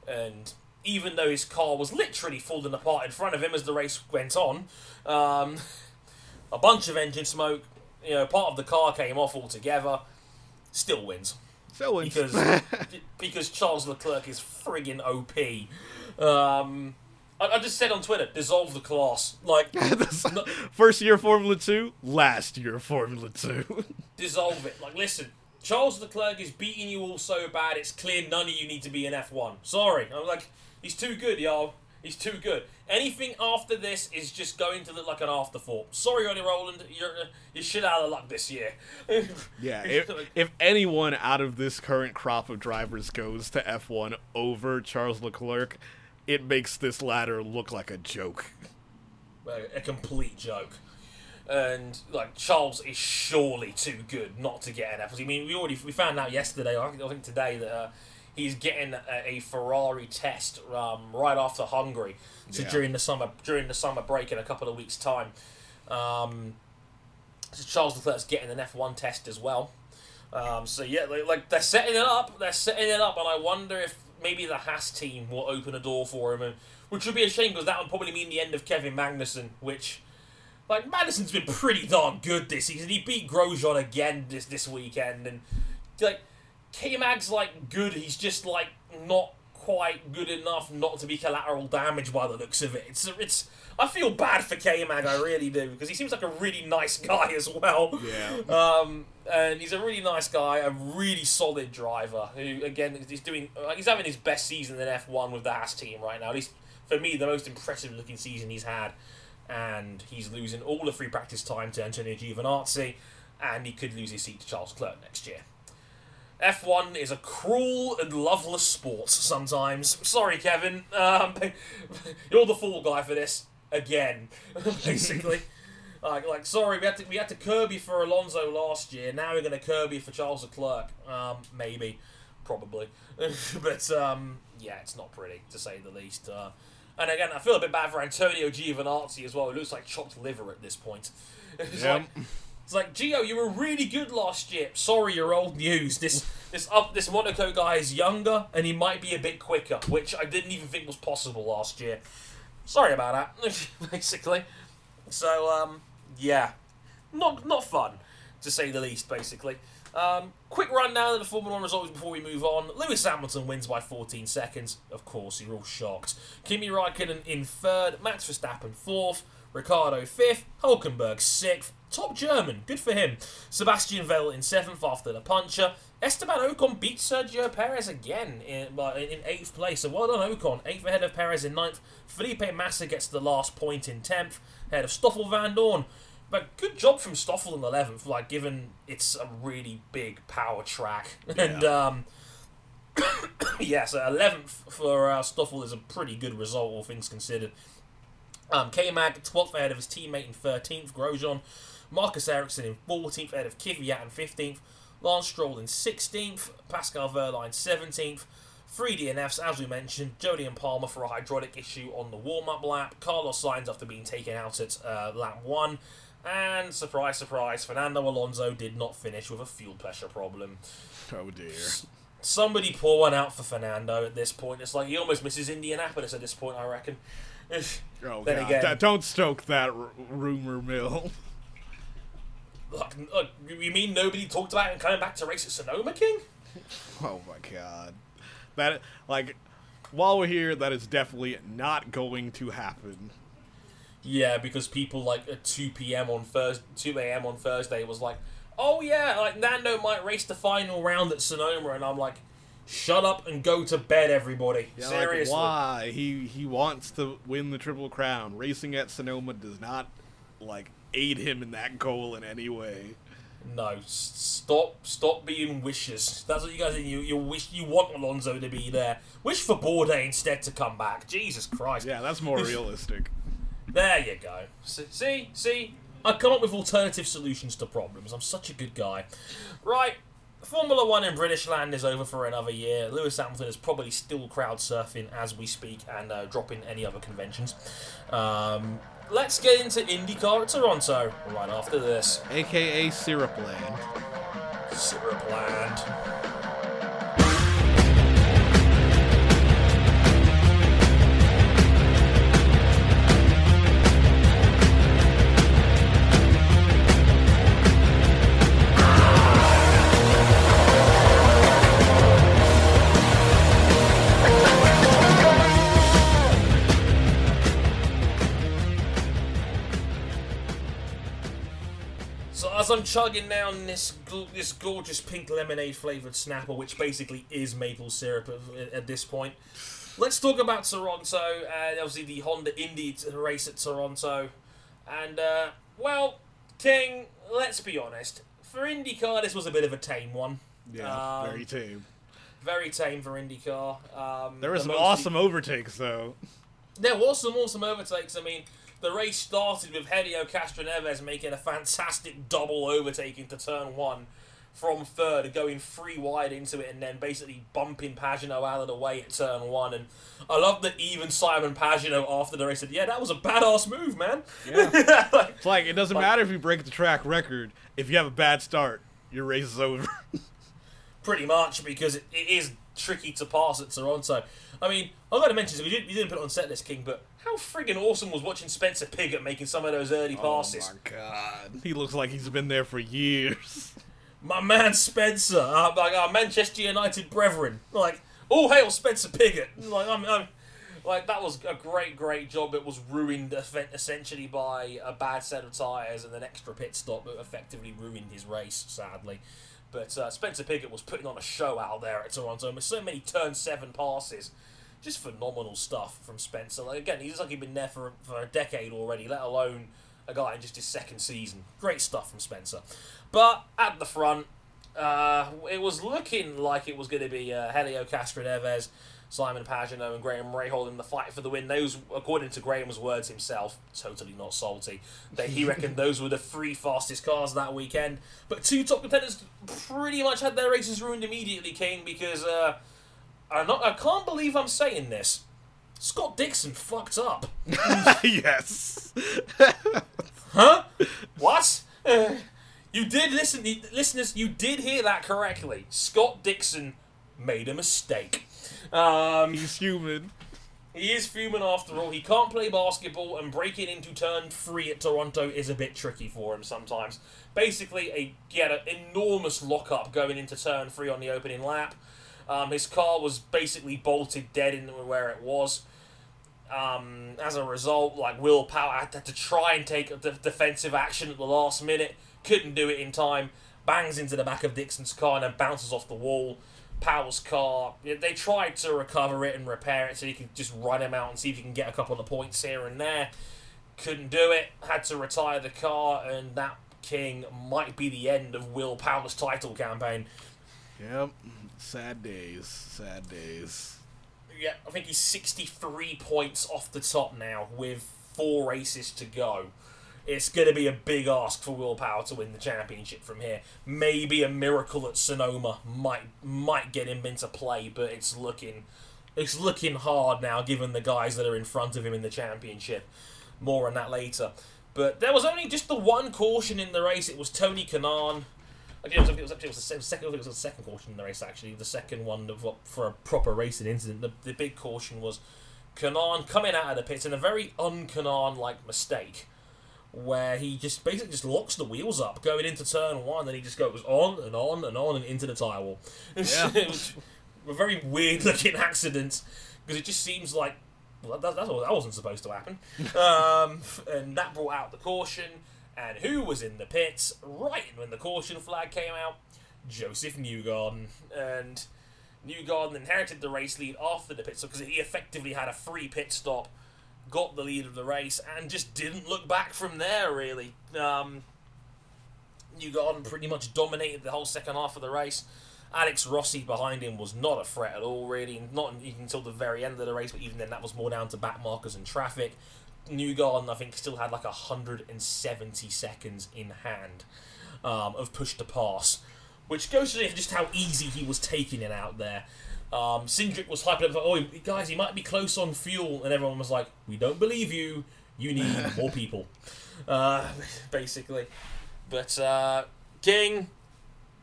and even though his car was literally falling apart in front of him as the race went on, um, a bunch of engine smoke, you know, part of the car came off altogether, still wins So it's because because Charles Leclerc is friggin' OP. Um, I, I just said on Twitter, dissolve the class. Like, no- first year Formula Two, last year Formula Two. dissolve it. Like, listen, Charles Leclerc is beating you all so bad, it's clear none of you need to be in F1. Sorry. I'm like, he's too good, y'all. He's too good. Anything after this is just going to look like an afterthought. Sorry, Ronnie Roland, you're you're shit out of luck this year. yeah, if, if anyone out of this current crop of drivers goes to F1 over Charles Leclerc, it makes this ladder look like a joke. a, complete joke. And like Charles is surely too good not to get an F1. I mean, we already we found out yesterday, I think, I think today, that uh, he's getting a, a Ferrari test um, right after Hungary. So Yeah. during the summer during the summer break in a couple of weeks' time, um, so Charles Leclerc's getting an F one test as well. Um, so yeah, like, like they're setting it up. They're setting it up, and I wonder if maybe the Haas team will open a door for him, and, which would be a shame because that would probably mean the end of Kevin Magnussen. Which, like, Magnussen's been pretty darn good this season. He beat Grosjean again this this weekend, and like K Mag's like good. He's just like not quite good enough not to be collateral damage by the looks of it. It's it's. I feel bad for K Mag, I really do, because he seems like a really nice guy as well. Yeah. Um, and he's a really nice guy, a really solid driver who, again, he's doing. He's having his best season in F one with the Haas team right now. At least for me, the most impressive looking season he's had. And he's losing all the free practice time to Antonio Giovinazzi, and he could lose his seat to Charles Leclerc next year. F1 is a cruel and loveless sport sometimes. Sorry, Kevin. Um, you're the fool guy for this again, basically. like, like, sorry, we had to we had to you for Alonso last year. Now we're going to curb you for Charles Leclerc. Um, maybe, probably, but um, yeah, it's not pretty to say the least. Uh, and again, I feel a bit bad for Antonio Giovinazzi as well. It looks like chopped liver at this point. It's Yep. like, it's like, Gio, you were really good last year. Sorry, you're old news. This this up this Monaco guy is younger and he might be a bit quicker, which I didn't even think was possible last year. Sorry about that, basically. So um, yeah, not not fun to say the least. Basically, um, quick rundown of the Formula One results before we move on. Lewis Hamilton wins by 14 seconds. Of course, you're all shocked. Kimi Raikkonen in third, Max Verstappen fourth, Ricciardo fifth, Hulkenberg sixth. Top German, good for him. Sebastian Vettel in seventh after the puncher. Esteban Ocon beat Sergio Perez again in, in eighth place. So well done, Ocon. Eighth ahead of Perez in ninth. Felipe Massa gets the last point in tenth, ahead of Stoffel Vandoorne. But good job from Stoffel in eleventh, like given it's a really big power track. And um, yeah, so eleventh for uh, Stoffel is a pretty good result, all things considered. Um, K-Mag, 12th ahead of his teammate in 13th, Grosjean. Marcus Ericsson in 14th ahead of Kvyat in 15th. Lance Stroll in 16th. Pascal Wehrlein 17th. Three DNFs, as we mentioned. Jolyon Palmer for a hydraulic issue on the warm-up lap. Carlos Sainz after being taken out at uh, lap 1. And, surprise, surprise, Fernando Alonso did not finish with a fuel pressure problem. Oh dear. Somebody pour one out for Fernando at this point. It's like he almost misses Indianapolis at this point, I reckon. Oh Then god. again- Da- don't stoke that r- rumor mill. Like, look, you mean nobody talked about him coming back to race at Sonoma King? Oh my god. That like while we're here, that is definitely not going to happen. Yeah, because people like at 2 p.m. on Thursday, 2 a.m. on Thursday was like, oh yeah, like Nando might race the final round at Sonoma, and I'm like, shut up and go to bed, everybody. Yeah, like, Seriously. why? He he wants to win the Triple Crown. Racing at Sonoma does not like aid him in that goal in any way. No, stop, stop being wishes. That's what you guys you you wish you want Alonso to be there. Wish for Bourdais instead to come back. Jesus Christ. Yeah, that's more realistic. There you go. See, see, I come up with alternative solutions to problems. I'm such a good guy. Right, Formula One in British land is over for another year. Lewis Hamilton is probably still crowd surfing as we speak and uh, dropping any other conventions. Um, let's get into IndyCar at Toronto right after this. AKA Syrup Land. Syrup Land. I'm chugging down this gl- this gorgeous pink lemonade flavored snapper, which basically is maple syrup at, at this point, let's talk about Toronto and obviously the Honda Indy race at Toronto. And uh, well, King, let's be honest, for IndyCar this was a bit of a tame one. Yeah, Um, very tame. Very tame for IndyCar. Um, There were some awesome overtakes though. there was some awesome overtakes. I mean, the race started with Helio Castroneves making a fantastic double overtake into turn one from third, going three wide into it, and then basically bumping Pagenaud out of the way at turn one. And I love that even Simon Pagenaud after the race said, "Yeah, that was a badass move, man." Yeah. Like, It's like it doesn't Like- matter if you break the track record. If you have a bad start, your race is over. pretty much because it, it is tricky to pass at Toronto. I mean, I've got to mention, we didn't, we didn't put it on set list, King, but how friggin' awesome was watching Spencer Pigot making some of those early passes. Oh my god. He looks like he's been there for years. my man Spencer, uh, like our Manchester United brethren, like all hail Spencer Pigot. Like I'm, I'm, like that was a great, great job. It was ruined essentially by a bad set of tyres and an extra pit stop that effectively ruined his race, sadly. But uh, Spencer Pigot was putting on a show out there at Toronto with so many turn seven passes. Just phenomenal stuff from Spencer. Like again, he's like he's been there for for a decade already, let alone a guy in just his second season. Great stuff from Spencer. But at the front, uh, it was looking like it was going to be uh, Helio Castroneves, Simon Pagenaud, and Graham Rahal in the fight for the win. Those, according to Graham's words himself, totally not salty. That he reckoned those were the three fastest cars that weekend. But two top contenders pretty much had their races ruined immediately, King, because uh, I'm not. I can't believe I'm saying this. Scott Dixon fucked up. yes. Huh? What? Uh, you did listen, listeners. You did hear that correctly. Scott Dixon made a mistake. Um, He's human. he is human after all. He can't play basketball, and breaking into turn three at Toronto is a bit tricky for him sometimes. Basically, a get an enormous lockup going into turn three on the opening lap. Um, his car was basically bolted dead in where it was. Um, as a result, like Will Power had to try and take de- defensive action at the last minute, couldn't do it in time, bangs into the back of Dixon's car and then bounces off the wall. Power's car, they tried to recover it and repair it so you could just run him out and see if you can get a couple of points here and there. Couldn't do it, had to retire the car, and that King might be the end of Will Power's title campaign. Yep. Sad days. Sad days. Yeah, I think he's 63 points off the top now with four races to go. It's going to be a big ask for Will Power to win the championship from here. Maybe a miracle at Sonoma might might get him into play, but it's looking it's looking hard now given the guys that are in front of him in the championship. More on that later. But there was only just the one caution in the race. It was Tony Kanaan. Actually, it was, it was, actually, it was the second. I think it was the second caution in the race. Actually, the second one of what, for a proper racing incident. The, the big caution was Kanaan coming out of the pits in a very un-Kanaan like mistake, where he just basically just locks the wheels up going into turn one, and he just goes on and on and on and into the tire wall. Yeah. it was a very weird looking accident because it just seems like well, that, that's, that wasn't supposed to happen. um, and that brought out the caution. And who was in the pits right when the caution flag came out? Joseph Newgarden. And Newgarden inherited the race lead after the pit stop because he effectively had a free pit stop, got the lead of the race, and just didn't look back from there, really. Um, Newgarden pretty much dominated the whole second half of the race. Alex Rossi behind him was not a threat at all, really. Not even until the very end of the race, but even then, that was more down to back markers and traffic. Newgarden, I think, still had like 170 seconds in hand um, of push to pass, which goes to just how easy he was taking it out there. Um, Cindric was hyping up, like, oh, guys, he might be close on fuel, and everyone was like, we don't believe you, you need more people. Uh, basically. But uh, King,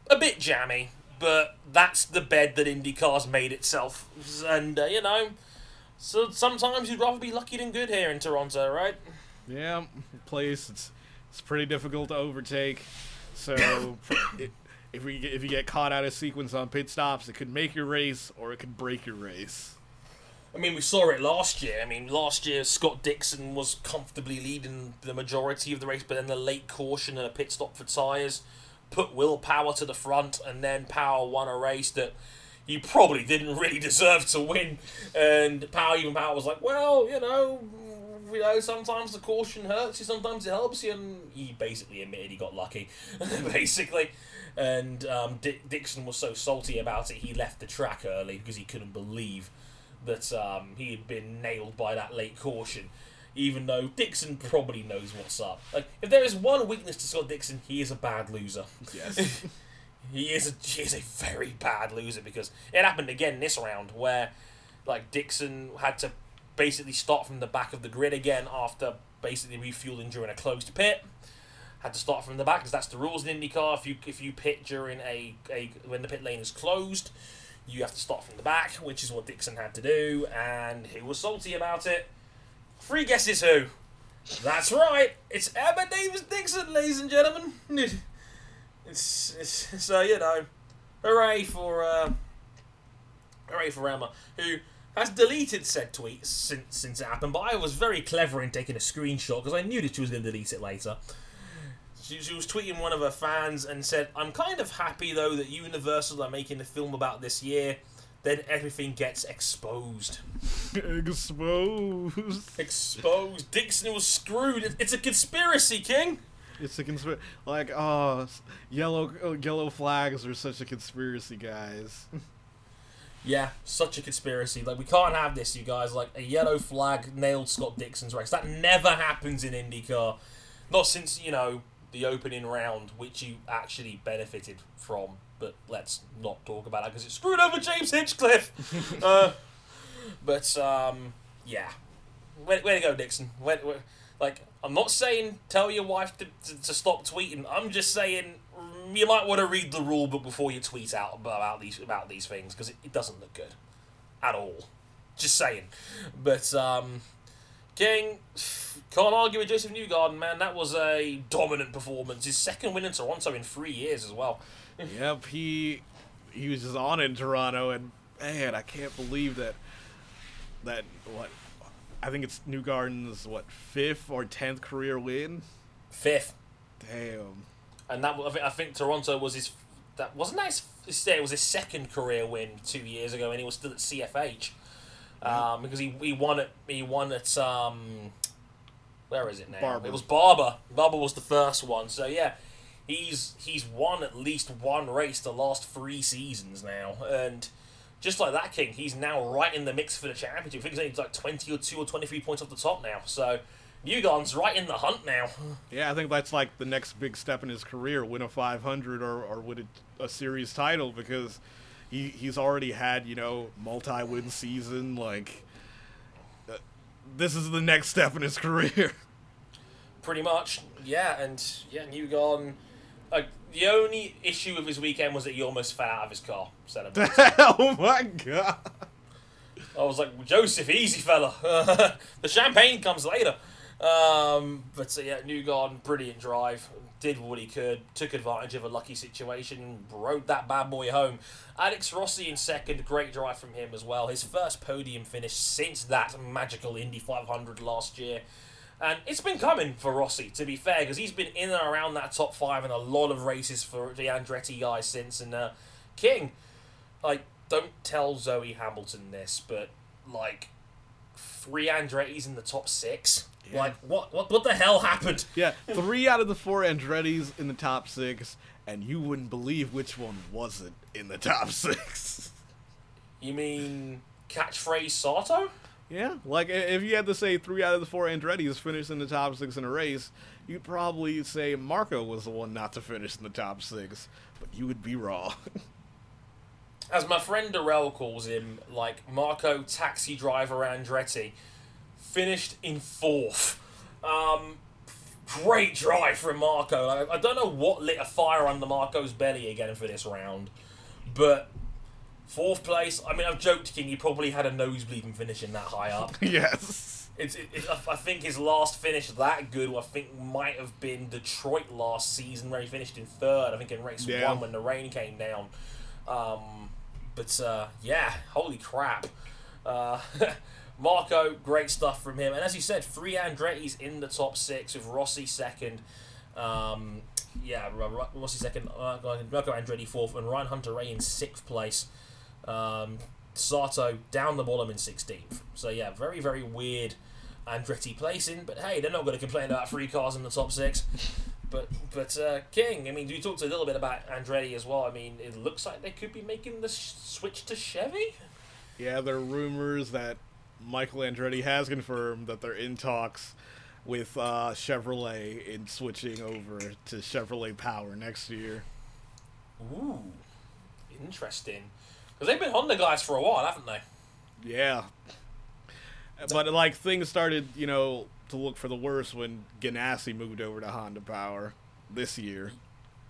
a bit jammy, but that's the bed that IndyCar's made itself. And, uh, you know, so sometimes you'd rather be lucky than good here in Toronto, right? Yeah, place it's it's pretty difficult to overtake. So it, if we get, if you get caught out of sequence on pit stops, it could make your race or it could break your race. I mean, we saw it last year. I mean, last year Scott Dixon was comfortably leading the majority of the race, but then the late caution and a pit stop for tyres put Will Power to the front, and then Power won a race that he probably didn't really deserve to win. And Power, even Power, was like, well, you know, you know, sometimes the caution hurts you, sometimes it helps you, and he basically admitted he got lucky, basically. And um, Di- Dixon was so salty about it, he left the track early because he couldn't believe that um, he had been nailed by that late caution. Even though Dixon probably knows what's up. Like, if there is one weakness to Scott Dixon, he is a bad loser. Yes. he is a he is a very bad loser because it happened again this round where like Dixon had to basically start from the back of the grid again after basically refueling during a closed pit. Had to start from the back because that's the rules in IndyCar. If you if you pit during a, a when the pit lane is closed, you have to start from the back, which is what Dixon had to do, and he was salty about it. Three guesses who? That's right, it's Emma Davies Dixon, ladies and gentlemen. It's, it's so you know, hooray for uh, hooray for Emma, who has deleted said tweet since since it happened. But I was very clever in taking a screenshot because I knew that she was going to delete it later. She, she was tweeting one of her fans and said, "I'm kind of happy though that Universal are making a film about this year." Then everything gets exposed. Exposed. Exposed. Dixon was screwed. It's a conspiracy, King. It's a conspiracy. Like, oh, yellow oh, yellow flags are such a conspiracy, guys. Yeah, such a conspiracy. Like we can't have this, you guys. Like a yellow flag nailed Scott Dixon's race. That never happens in IndyCar. Not since you know the opening round, which you actually benefited from. But let's not talk about that because it screwed over James Hinchcliffe. uh, but um, yeah, way, way to go, Dixon. Way, way, like I'm not saying tell your wife to, to, to stop tweeting. I'm just saying you might want to read the rule book before you tweet out about these about these things because it, it doesn't look good at all. Just saying. But um, King can't argue with Joseph Newgarden, man. That was a dominant performance. His second win in Toronto in three years as well. yep, he he was just on in Toronto, and man, I can't believe that that what I think it's Newgarden's what fifth or tenth career win. Fifth, Damn. and that I think, I think Toronto was his. That wasn't that his. his- It was his second career win two years ago, and he was still at CFH. Um, because he, he won at he won at um, where is it now? Barber. It was Barber. Barber was the first one. So yeah, he's he's won at least one race the last three seasons now, and just like that, King, he's now right in the mix for the championship. I think he's like twenty or two or twenty three points off the top now. So Newgarden's right in the hunt now. Yeah, I think that's like the next big step in his career: win a 500 or or win a, a series title because he he's already had you know multi-win season. Like uh, this is the next step in his career. Pretty much, yeah, and yeah, Newgarden. Like the only issue with his weekend was that he almost fell out of his car. celebrating. oh my god! I was like, Joseph, easy fella. the champagne comes later. Um, but so, yeah, Newgarden, brilliant drive. Did what he could, took advantage of a lucky situation, rode that bad boy home. Alex Rossi in second, great drive from him as well. His first podium finish since that magical Indy 500 last year. And it's been coming for Rossi, to be fair, because he's been in and around that top five in a lot of races for the Andretti guys since. And uh, King, like, don't tell Zoe Hamilton this, but like, three Andretti's in the top six. Like, what, what, what the hell happened? Yeah, three out of the four Andretti's in the top six, and you wouldn't believe which one wasn't in the top six. You mean catchphrase Sato? Yeah, like if you had to say three out of the four Andretti's finished in the top six in a race, you'd probably say Marco was the one not to finish in the top six, but you would be wrong. As my friend Darrell calls him, like Marco Taxi Driver Andretti, finished in fourth. Um, great drive from Marco. Like, I don't know what lit a fire under Marco's belly again for this round, but fourth place. I mean, I've joked, King. He probably had a nosebleed from finishing that high up. yes. It's, it, it, I think his last finish that good, I think, might have been Detroit last season where he finished in third. I think in race Yeah. one when the rain came down. Um, but uh, yeah, holy crap. Uh, Marco, great stuff from him. And as you said, three Andretti's in the top six with Rossi second. Um, yeah, Ro- Ro- Rossi second, uh, Marco Andretti fourth, and Ryan Hunter-Reay in sixth place. Um, Sato down the bottom in 16th. So yeah, very very weird Andretti placing, but hey, they're not going to complain about three cars in the top six. But but uh, King, I mean, we talked a little bit about Andretti as well. I mean, it looks like they could be making the sh- switch to Chevy. Yeah, there are rumors that Michael Andretti has confirmed that they're in talks with uh, Chevrolet in switching over to Chevrolet Power next year. Ooh, interesting. Because they've been Honda guys for a while, haven't they? Yeah. But like things started, you know, to look for the worse when Ganassi moved over to Honda Power this year.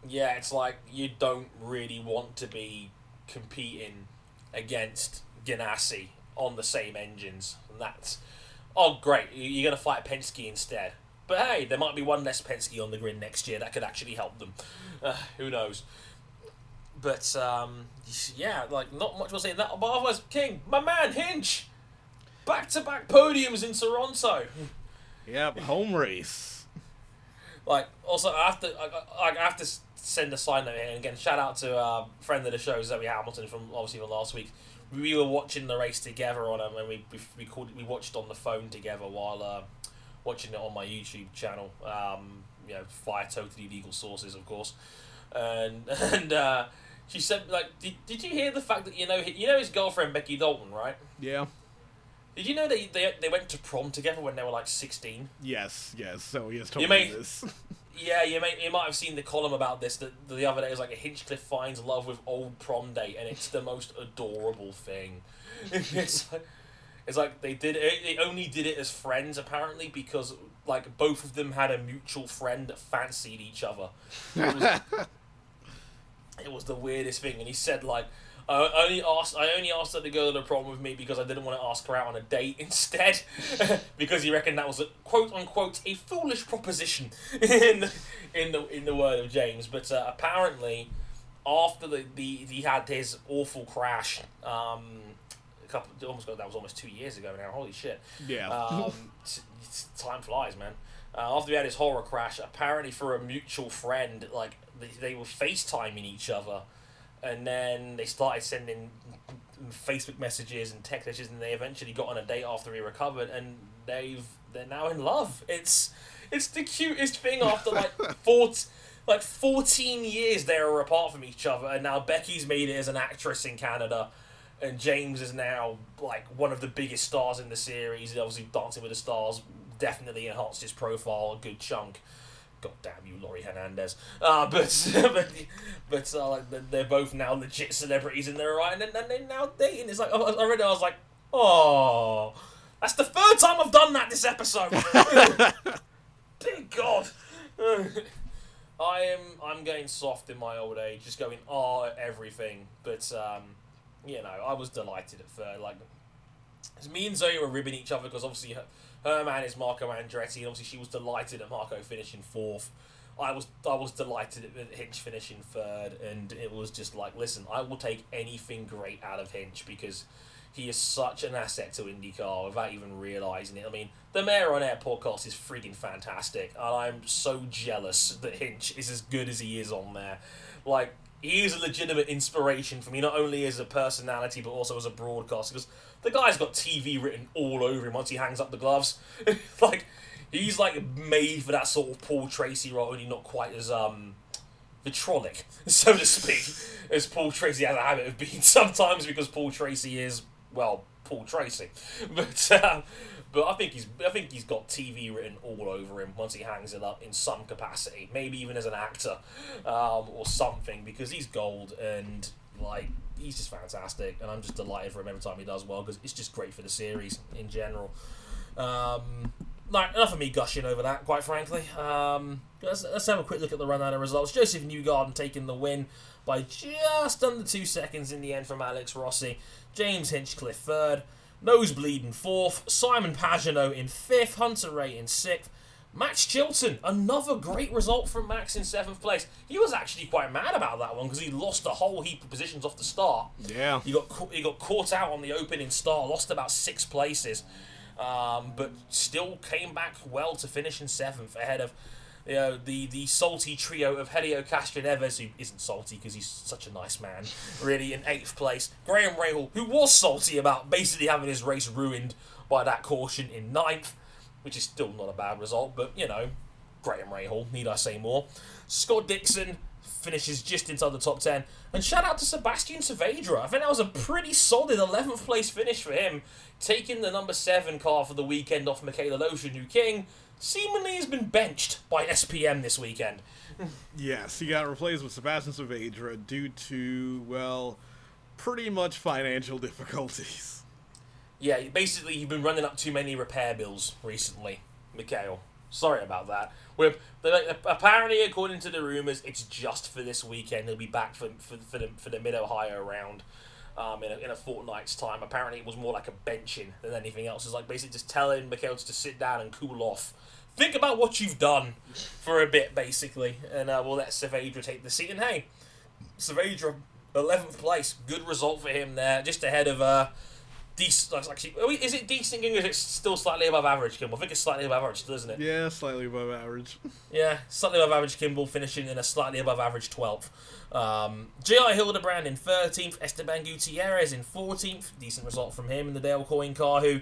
Yeah, it's like you don't really want to be competing against Ganassi on the same engines, and that's oh great, you- you're gonna fight Penske instead. But hey, there might be one less Penske on the grid next year that could actually help them. Uh, who knows? But um, yeah, like not much was saying that. But otherwise, King, my man Hinch, back to back podiums in Toronto. Yep, home race. Like, also, I have to, I, I have to send a side note here. And again, shout out to uh, friend of the show, Zoe Hamilton, from obviously from last week. We were watching the race together on um, and we we we, called, we watched on the phone together while uh, watching it on my YouTube channel. Um, you know, via totally legal sources, of course. And and uh, she said, like, did, did you hear the fact that you know you know his girlfriend Becky Dalton, right? Yeah. Did you know they, they they went to prom together when they were like sixteen? Yes, yes. So he has told You me may- this. Yeah, you may you might have seen the column about this that the other day. Was like a Hinchcliffe finds love with old prom date, and it's the most adorable thing. it's like, it's like they did it. They only did it as friends apparently because like both of them had a mutual friend that fancied each other. It was, the weirdest thing, and he said like. I only asked. I only asked her to go to the prom with me because I didn't want to ask her out on a date instead, because he reckoned that was a quote unquote a foolish proposition in the, in the in the word of James. But uh, apparently, after the, the he had his awful crash, um, a couple almost got that was almost two years ago now. Holy shit! Yeah. Um, t- time flies, man. Uh, after we had his horror crash, apparently for a mutual friend, like they, they were FaceTiming each other, and then they started sending Facebook messages and text messages, and they eventually got on a date after he recovered, and they've they're now in love. It's it's the cutest thing after like four. Like 14 years they were apart from each other, and now Becky's made it as an actress in Canada and James is now like one of the biggest stars in the series. Obviously, Dancing with the Stars definitely enhanced his profile a good chunk. God damn you, Laurie Hernandez. Uh, but but but uh, like they're- both now legit celebrities in their right, and, they're now dating. It's like I I read it, I was like, oh, that's the third time I've done that this episode. Dear God. I am I'm getting soft in my old age, just going ah at everything. But um, you know, I was delighted at first. Like me and Zoe were ribbing each other because obviously her, her man is Marco Andretti, and obviously she was delighted at Marco finishing fourth. I was I was delighted at Hinch finishing third, and it was just like, listen, I will take anything great out of Hinch because he is such an asset to IndyCar without even realizing it. I mean, the Mayor on Air podcast is freaking fantastic, and I'm so jealous that Hinch is as good as he is on there. Like, he is a legitimate inspiration for me, not only as a personality but also as a broadcaster. Because the guy's got TV written all over him once he hangs up the gloves. like, he's like made for that sort of Paul Tracy role, only not quite as um vitrolic, so to speak, as Paul Tracy has a habit of being sometimes because Paul Tracy is well Paul Tracy, but uh, but I think he's I think he's got TV written all over him once he hangs it up in some capacity, maybe even as an actor um, or something because he's gold and like he's just fantastic and I'm just delighted for him every time he does well because it's just great for the series in general. Um, like, enough of me gushing over that, quite frankly. Um, let's, let's have a quick look at the rundown of results. Joseph Newgarden taking the win by just under two seconds in the end from Alex Rossi. James Hinchcliffe third. Nosebleed in fourth. Simon Pagenaud in fifth. Hunter-Reay in sixth. Max Chilton, another great result from Max in seventh place. He was actually quite mad about that one because he lost a whole heap of positions off the start. Yeah. He got he got caught out on the opening start, lost about six places, um, but still came back well to finish in seventh ahead of you know, the the salty trio of Helio Castroneves, who isn't salty because he's such a nice man, really in eighth place. Graham Rahal, who was salty about basically having his race ruined by that caution in ninth, which is still not a bad result, but you know, Graham Rahal, need I say more? Scott Dixon finishes just inside the top 10. And shout out to Sebastian Saavedra. I think that was a pretty solid 11th place finish for him, taking the number 7 car for the weekend off Mikhail Aleshin, who King seemingly has been benched by SPM this weekend. Yes, he got replaced with Sebastian Saavedra due to, well, pretty much financial difficulties. Yeah, basically, you've been running up too many repair bills recently, Mikhail. Sorry about that. We're, apparently, according to the rumors, it's just for this weekend. He'll be back for for, for the for the Mid Ohio round um, in, a, in a fortnight's time. Apparently, it was more like a benching than anything else. It's like basically just telling Mikhail to sit down and cool off. Think about what you've done for a bit, basically, and uh, we'll let Saavedra take the seat. And hey, Saavedra, eleventh place, good result for him there, just ahead of uh, decent. Actually, is it decent? Or is it still slightly above average? Kimball? I think it's slightly above average, still, isn't it? Yeah, slightly above average. Yeah, slightly above average Kimball finishing in a slightly above average 12th. Um, J.R. Hildebrand in 13th, Esteban Gutierrez in 14th. Decent result from him in the Dale Coyne car, who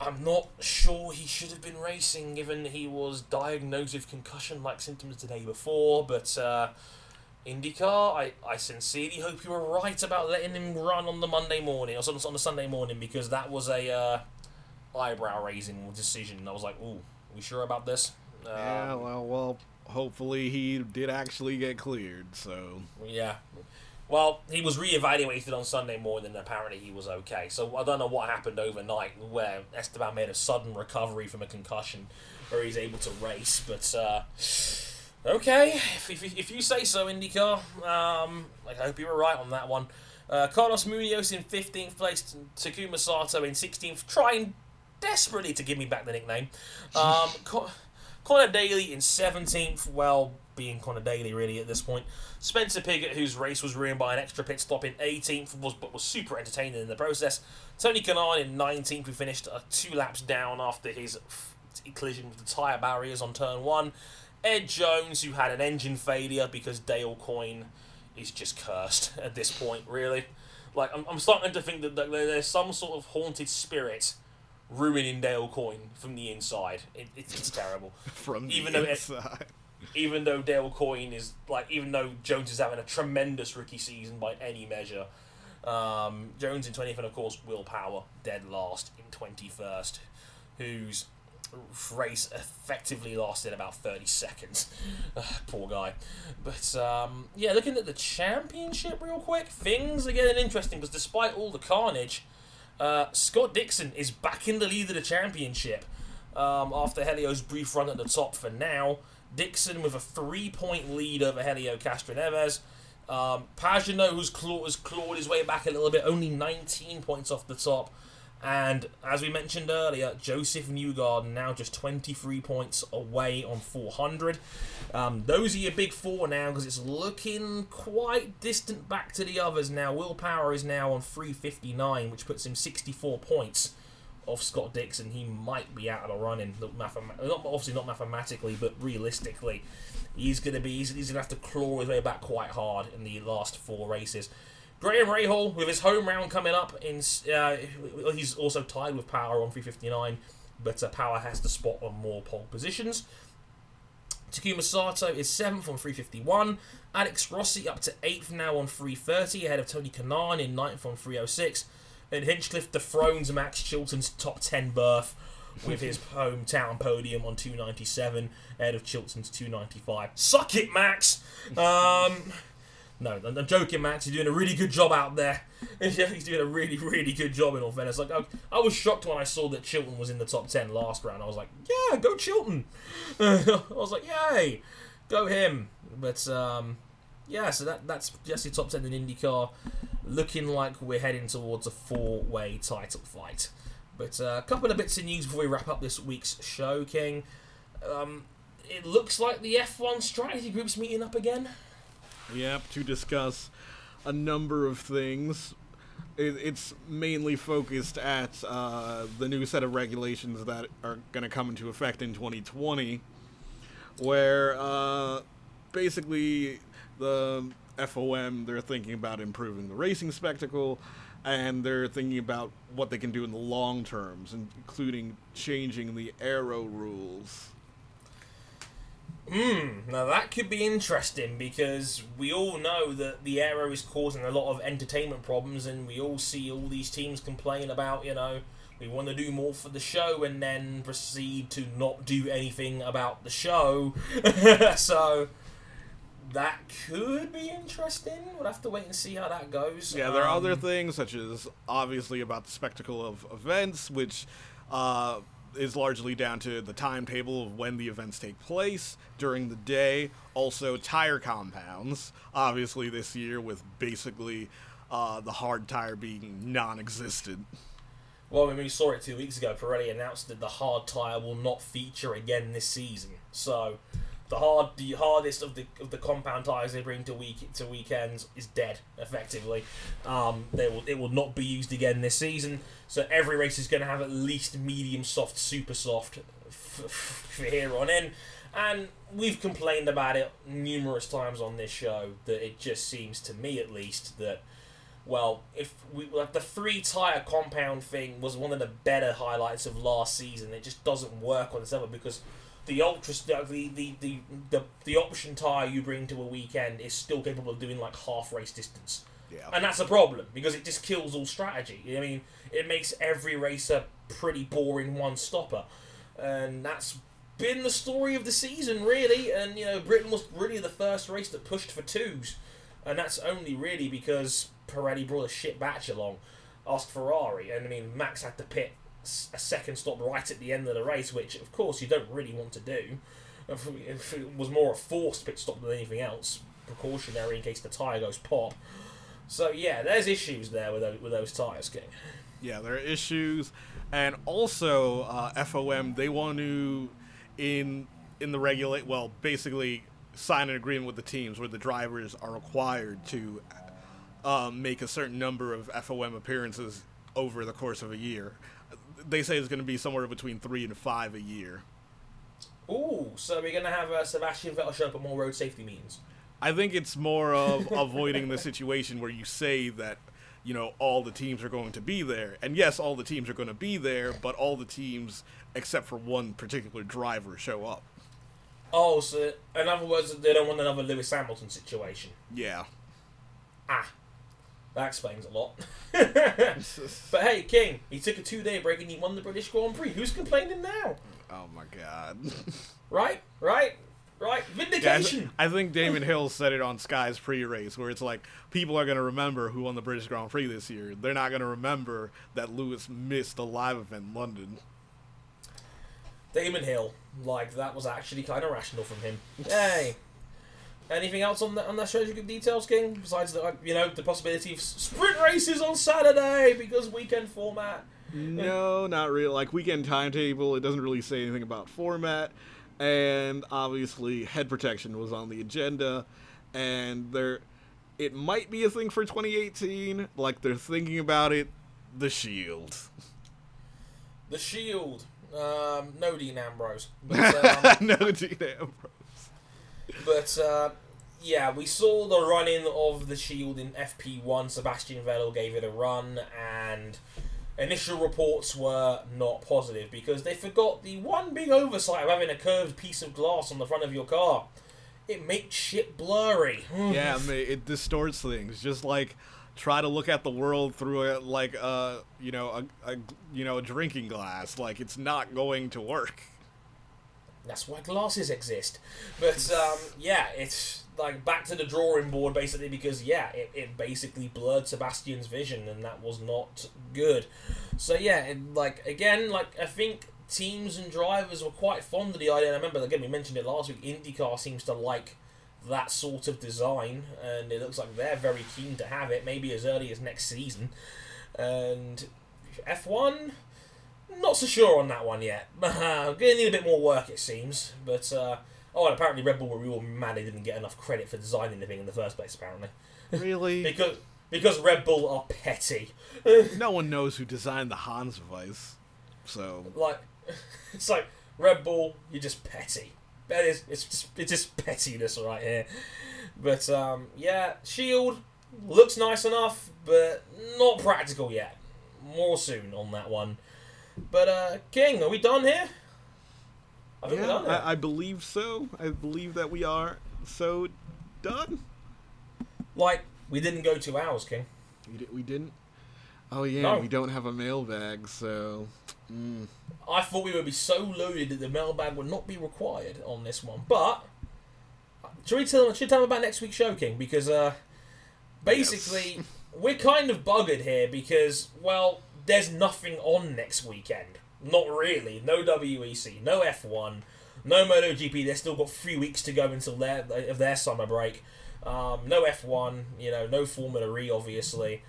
I'm not sure he should have been racing given he was diagnosed with concussion like symptoms the day before. But uh, IndyCar, I, I sincerely hope you were right about letting him run on the Monday morning or on the Sunday morning because that was a uh, eyebrow raising decision. I was like, ooh, we sure about this? Um, yeah, well, well, hopefully he did actually get cleared, so. Yeah. Well, he was reevaluated on Sunday morning and apparently he was okay. So I don't know what happened overnight where Esteban made a sudden recovery from a concussion where he's able to race. But, uh, okay, if, if, if you say so, IndyCar, um, I hope you were right on that one. Uh, Carlos Munoz in 15th place, Takuma Sato in 16th, trying desperately to give me back the nickname. Um, Co- Connor Daly in 17th, well, being Connor Daly really at this point. Spencer Pigot, whose race was ruined by an extra pit stop in 18th, was but was super entertaining in the process. Tony Kanaan in 19th, who finished uh, two laps down after his f- collision with the tyre barriers on turn one. Ed Jones, who had an engine failure because Dale Coyne is just cursed at this point, really. Like, I'm, I'm starting to think that, that there's some sort of haunted spirit ruining Dale Coyne from the inside. It, it's, it's terrible. From the Even though it- inside. Even though Dale Coyne is like, even though Jones is having a tremendous rookie season by any measure, um, Jones in twentieth, and of course Will Power dead last in twenty first, whose race effectively lasted about thirty seconds. Poor guy. But um, yeah, looking at the championship real quick, things are getting interesting because despite all the carnage. Uh, Scott Dixon is back in the lead of the championship um, after Helio's brief run at the top for now. Dixon with a three point lead over Helio Castroneves. Um, Pagenaud, who's clawed, has clawed his way back a little bit, only 19 points off the top. And as we mentioned earlier, Joseph Newgarden now just 23 points away on 400. Um, those are your big four now because it's looking quite distant back to the others now. Will Power is now on 359, which puts him 64 points off Scott Dixon. He might be out of the running. Not, obviously not mathematically, but realistically, he's going to be he's, he's going to have to claw his way back quite hard in the last four races. Graham Rahal with his home round coming up in uh, he's also tied with Power on 359, but uh, Power has to spot on more pole positions. Takuma Sato is 7th on 351. Alex Rossi up to 8th now on 330, ahead of Tony Kanaan in 9th on 306. And Hinchcliffe dethrones Max Chilton's top 10 berth with his hometown podium on 297, ahead of Chilton's 295. Suck it, Max! Um, no, I'm joking, Max. You're doing a really good job out there. He's doing a really, really good job in all fairness. Like, I, I was shocked when I saw that Chilton was in the top 10 last round. I was like, yeah, go Chilton. I was like, yay, go him. But, um, yeah, so that that's your top 10 in IndyCar. Looking like we're heading towards a four way title fight. But uh, a couple of bits of news before we wrap up this week's show, King. Um, it looks like the F1 strategy group's meeting up again. Yep, to discuss a number of things. It, it's mainly focused at uh, the new set of regulations that are going to come into effect in 2020, where uh, basically the FOM they're thinking about improving the racing spectacle, and they're thinking about what they can do in the long terms, including changing the aero rules. Hmm, now that could be interesting because we all know that the aero is causing a lot of entertainment problems, and we all see all these teams complain about, you know, we want to do more for the show and then proceed to not do anything about the show. so that could be interesting. We'll have to wait and see how that goes. Yeah, there are other Um, things such as obviously about the spectacle of events, which uh, is largely down to the timetable of when the events take place during the day. Also, tire compounds. Obviously, this year with basically uh, the hard tire being non-existent. Well, when we saw it two weeks ago, Pirelli announced that the hard tire will not feature again this season. So, the hard, the hardest of the of the compound tires they bring to week to weekends is dead, effectively. Um, they will it will not be used again this season. So every race is going to have at least medium soft, super soft f- f- for here on in. And we've complained about it numerous times on this show that it just seems to me, at least, that well, if we like the three tire compound thing was one of the better highlights of last season. It just doesn't work on this level because the ultra the the, the the the option tire you bring to a weekend is still capable of doing like half race distance. Yeah. And that's a problem because it just kills all strategy. I mean, it makes every racer pretty boring one stopper. And that's been the story of the season, really. And, you know, Britain was really the first race that pushed for twos. And that's only really because Pirelli brought a shit batch along. asked Ferrari. And, I mean, Max had to pit a second stop right at the end of the race, which, of course, you don't really want to do. If it was more a forced pit stop than anything else, precautionary in case the tyre goes pop. So yeah, there's issues there with those, with those tires, King. Yeah, there are issues, and also uh, FOM they want to in in the regulate well basically sign an agreement with the teams where the drivers are required to um, make a certain number of FOM appearances over the course of a year. They say it's going to be somewhere between three and five a year. Ooh, so we're gonna have uh, Sebastian Vettel show up at more road safety meetings. I think it's more of avoiding the situation where you say that, you know, all the teams are going to be there. And yes, all the teams are going to be there, but all the teams, except for one particular driver, show up. Oh, so in other words, they don't want another Lewis Hamilton situation. Yeah. Ah, that explains a lot. but hey, King, he took a two-day break and he won the British Grand Prix. Who's complaining now? Oh my god. Right, right, right. Yeah, I, Vindication. th- I think Damon Hill said it on Sky's pre-race, where it's like people are going to remember who won the British Grand Prix this year. They're not going to remember that Lewis missed the live event in London. Damon Hill, like that was actually kind of rational from him. Yay. Anything else on that on that strategy group details, King? Besides the uh, you know the possibility of sprint races on Saturday because weekend format. No, not really. Like weekend timetable, it doesn't really say anything about format, and obviously head protection was on the agenda, and there, it might be a thing for 2018. Like they're thinking about it. The Shield. The Shield. Um, no Dean Ambrose. But, um, no, Dean Ambrose. But uh, yeah, we saw the run in of the Shield in FP1. Sebastian Vettel gave it a run, and initial reports were not positive because they forgot the one big oversight of having a curved piece of glass on the front of your car. It makes shit blurry. yeah, I mean, it distorts things. Just like try to look at the world through a like a you know a, a you know a drinking glass. Like it's not going to work. That's why glasses exist. But um, yeah, it's like back to the drawing board basically because yeah, it, it basically blurred Sebastian's vision and that was not good. So yeah, it, like again, like I think teams and drivers were quite fond of the idea. I remember again we mentioned it last week. IndyCar seems to like that sort of design, and it looks like they're very keen to have it, maybe as early as next season. And F1, not so sure on that one yet. Gonna need a bit more work, it seems. But uh, oh, and apparently Red Bull were real mad they didn't get enough credit for designing the thing in the first place. Apparently, Really? because because Red Bull are petty. no one knows who designed the Hans device. So like it's like Red Bull, you're just petty. That is, it's just, it's just pettiness right here. But um, yeah, Shield looks nice enough, but not practical yet. More soon on that one. But uh, King, are we done here? I think we're yeah, done here. I, I believe so. I believe that we are so done. Like we didn't go two hours, King. We, di- we didn't. Oh yeah, No. we don't have a mailbag, so. Mm. I thought we would be so loaded that the mailbag would not be required on this one. But should we tell should we tell them about next week's show, King? Because uh, basically we're kind of buggered here because well, there's nothing on next weekend. Not really. No WEC, no F1, no MotoGP. They've still got three weeks to go until their of their summer break. Um, no F1, you know, no Formula E, obviously.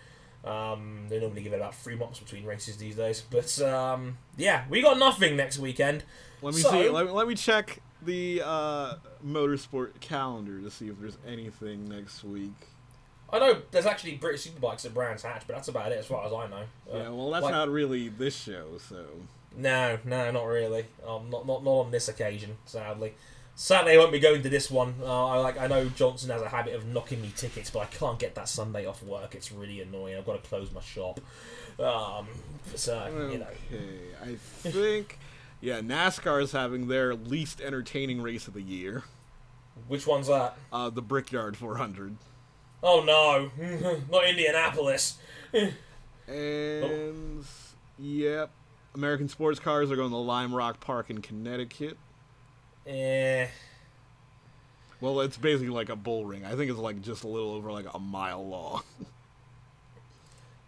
Um, they normally give it about three months between races these days. But um, yeah, we got nothing next weekend. Let me So- see. Let, me- let me check the uh, motorsport calendar to see if there's anything next week. I know there's actually British Superbikes at Brands Hatch, but that's about it as far as I know. Uh, yeah, well, that's like- not really this show, so. No, no, not really. Um, not, not not on this occasion, sadly. Sadly, I won't be going to this one. Uh, I like. I know Johnson has a habit of knocking me tickets, but I can't get that Sunday off work. It's really annoying. I've got to close my shop. Um, so you know. I think. Yeah, NASCAR is having their least entertaining race of the year. Which one's that? Uh, the Brickyard 400. Oh no, not Indianapolis. And. Yep. American sports cars are going to Lime Rock Park in Connecticut. Eh. Well, it's basically like a bull ring. I think it's like just a little over like a mile long.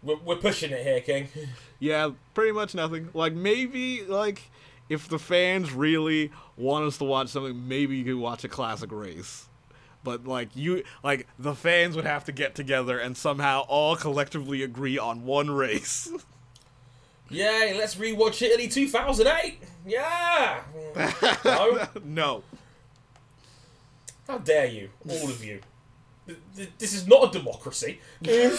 We're, we're pushing it here, King. yeah, pretty much nothing. Like maybe like if the fans really want us to watch something, maybe you could watch a classic race. But like you like the fans would have to get together and somehow all collectively agree on one race. Yay, let's rewatch Italy 2008. Yeah. no? no. How dare you, all of you? Th- th- This is not a democracy. no,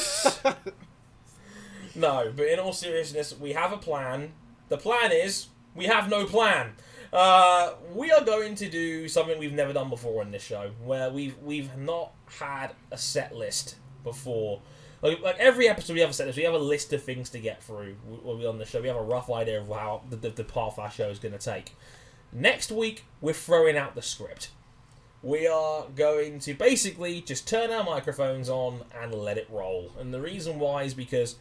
but in all seriousness, we have a plan. The plan is we have no plan. Uh, we are going to do something we've never done before on this show, where we've we've not had a set list before. Like, like every episode, we have a set list. We have a list of things to get through when we're on the show. We have a rough idea of how the, the, the path our show is going to take. Next week, we're throwing out the script we are going to basically just turn our microphones on and let it roll. And the reason why is because,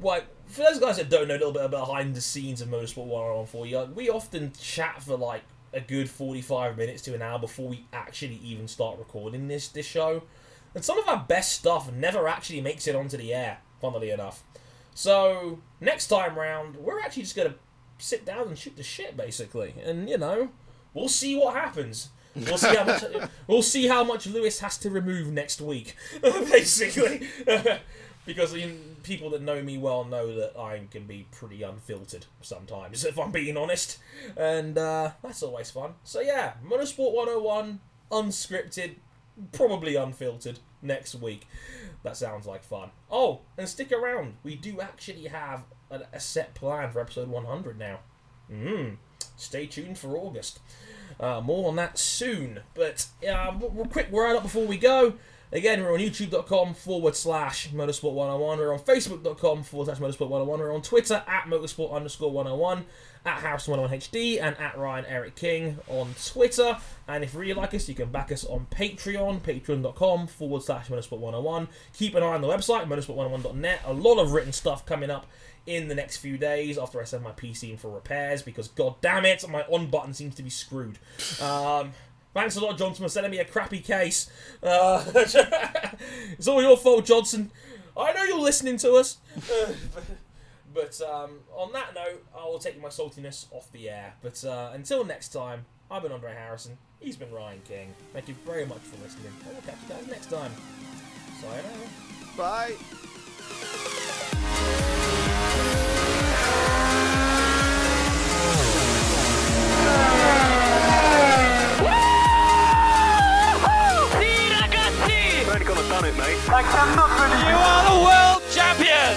like, for those guys that don't know a little bit about behind the scenes of Motorsport 101 you, we often chat for like a good 45 minutes to an hour before we actually even start recording this, this show. And some of our best stuff never actually makes it onto the air, funnily enough. So, next time round, we're actually just going to sit down and shoot the shit, basically. And, you know, we'll see what happens. We'll see how much we'll see how much Lewis has to remove next week, basically. because people that know me well know that I can be pretty unfiltered sometimes, if I'm being honest, and uh, that's always fun. So yeah, Motorsport 101, unscripted, probably unfiltered next week. That sounds like fun. Oh, and stick around. We do actually have a, a set plan for episode 100 now. Mm. Stay tuned for August. Uh, more on that soon. But uh, real quick word up before we go. Again, we're on youtube.com forward slash motorsport 101. We're on facebook.com forward slash motorsport 101. We're on Twitter at motorsport underscore 101, at Harrison 101HD, and at Ryan Eric King on Twitter. And if you really like us, you can back us on Patreon, patreon.com forward slash motorsport 101. Keep an eye on the website, motorsport101.net. A lot of written stuff coming up in the next few days after I send my PC in for repairs because god damn it, my on button seems to be screwed. Um, thanks a lot, Johnson, for sending me a crappy case. Uh, it's all your fault, Johnson. I know you're listening to us. But um, on that note, I will take my saltiness off the air. But uh, until next time, I've been Andre Harrison. He's been Ryan King. Thank you very much for listening. And we'll catch you guys next time. Sayonara. Bye. Done it, mate. You are the world champion!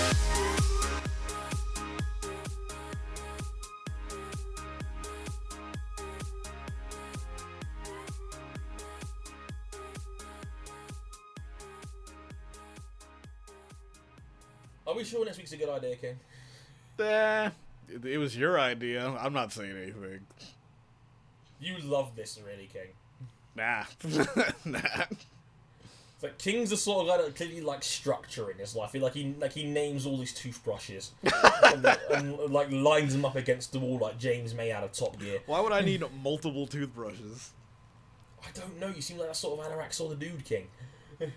Are we sure next week's a good idea, King? Eh, it, it was your idea. I'm not saying anything. You love this already, King. Nah. nah. It's like King's the sort of guy that clearly like structure in his life. He like he like he names all these toothbrushes and, and, like lines them up against the wall like James May out of Top Gear. Why would I need multiple toothbrushes? I don't know. You seem like that sort of anorak sort of dude, King.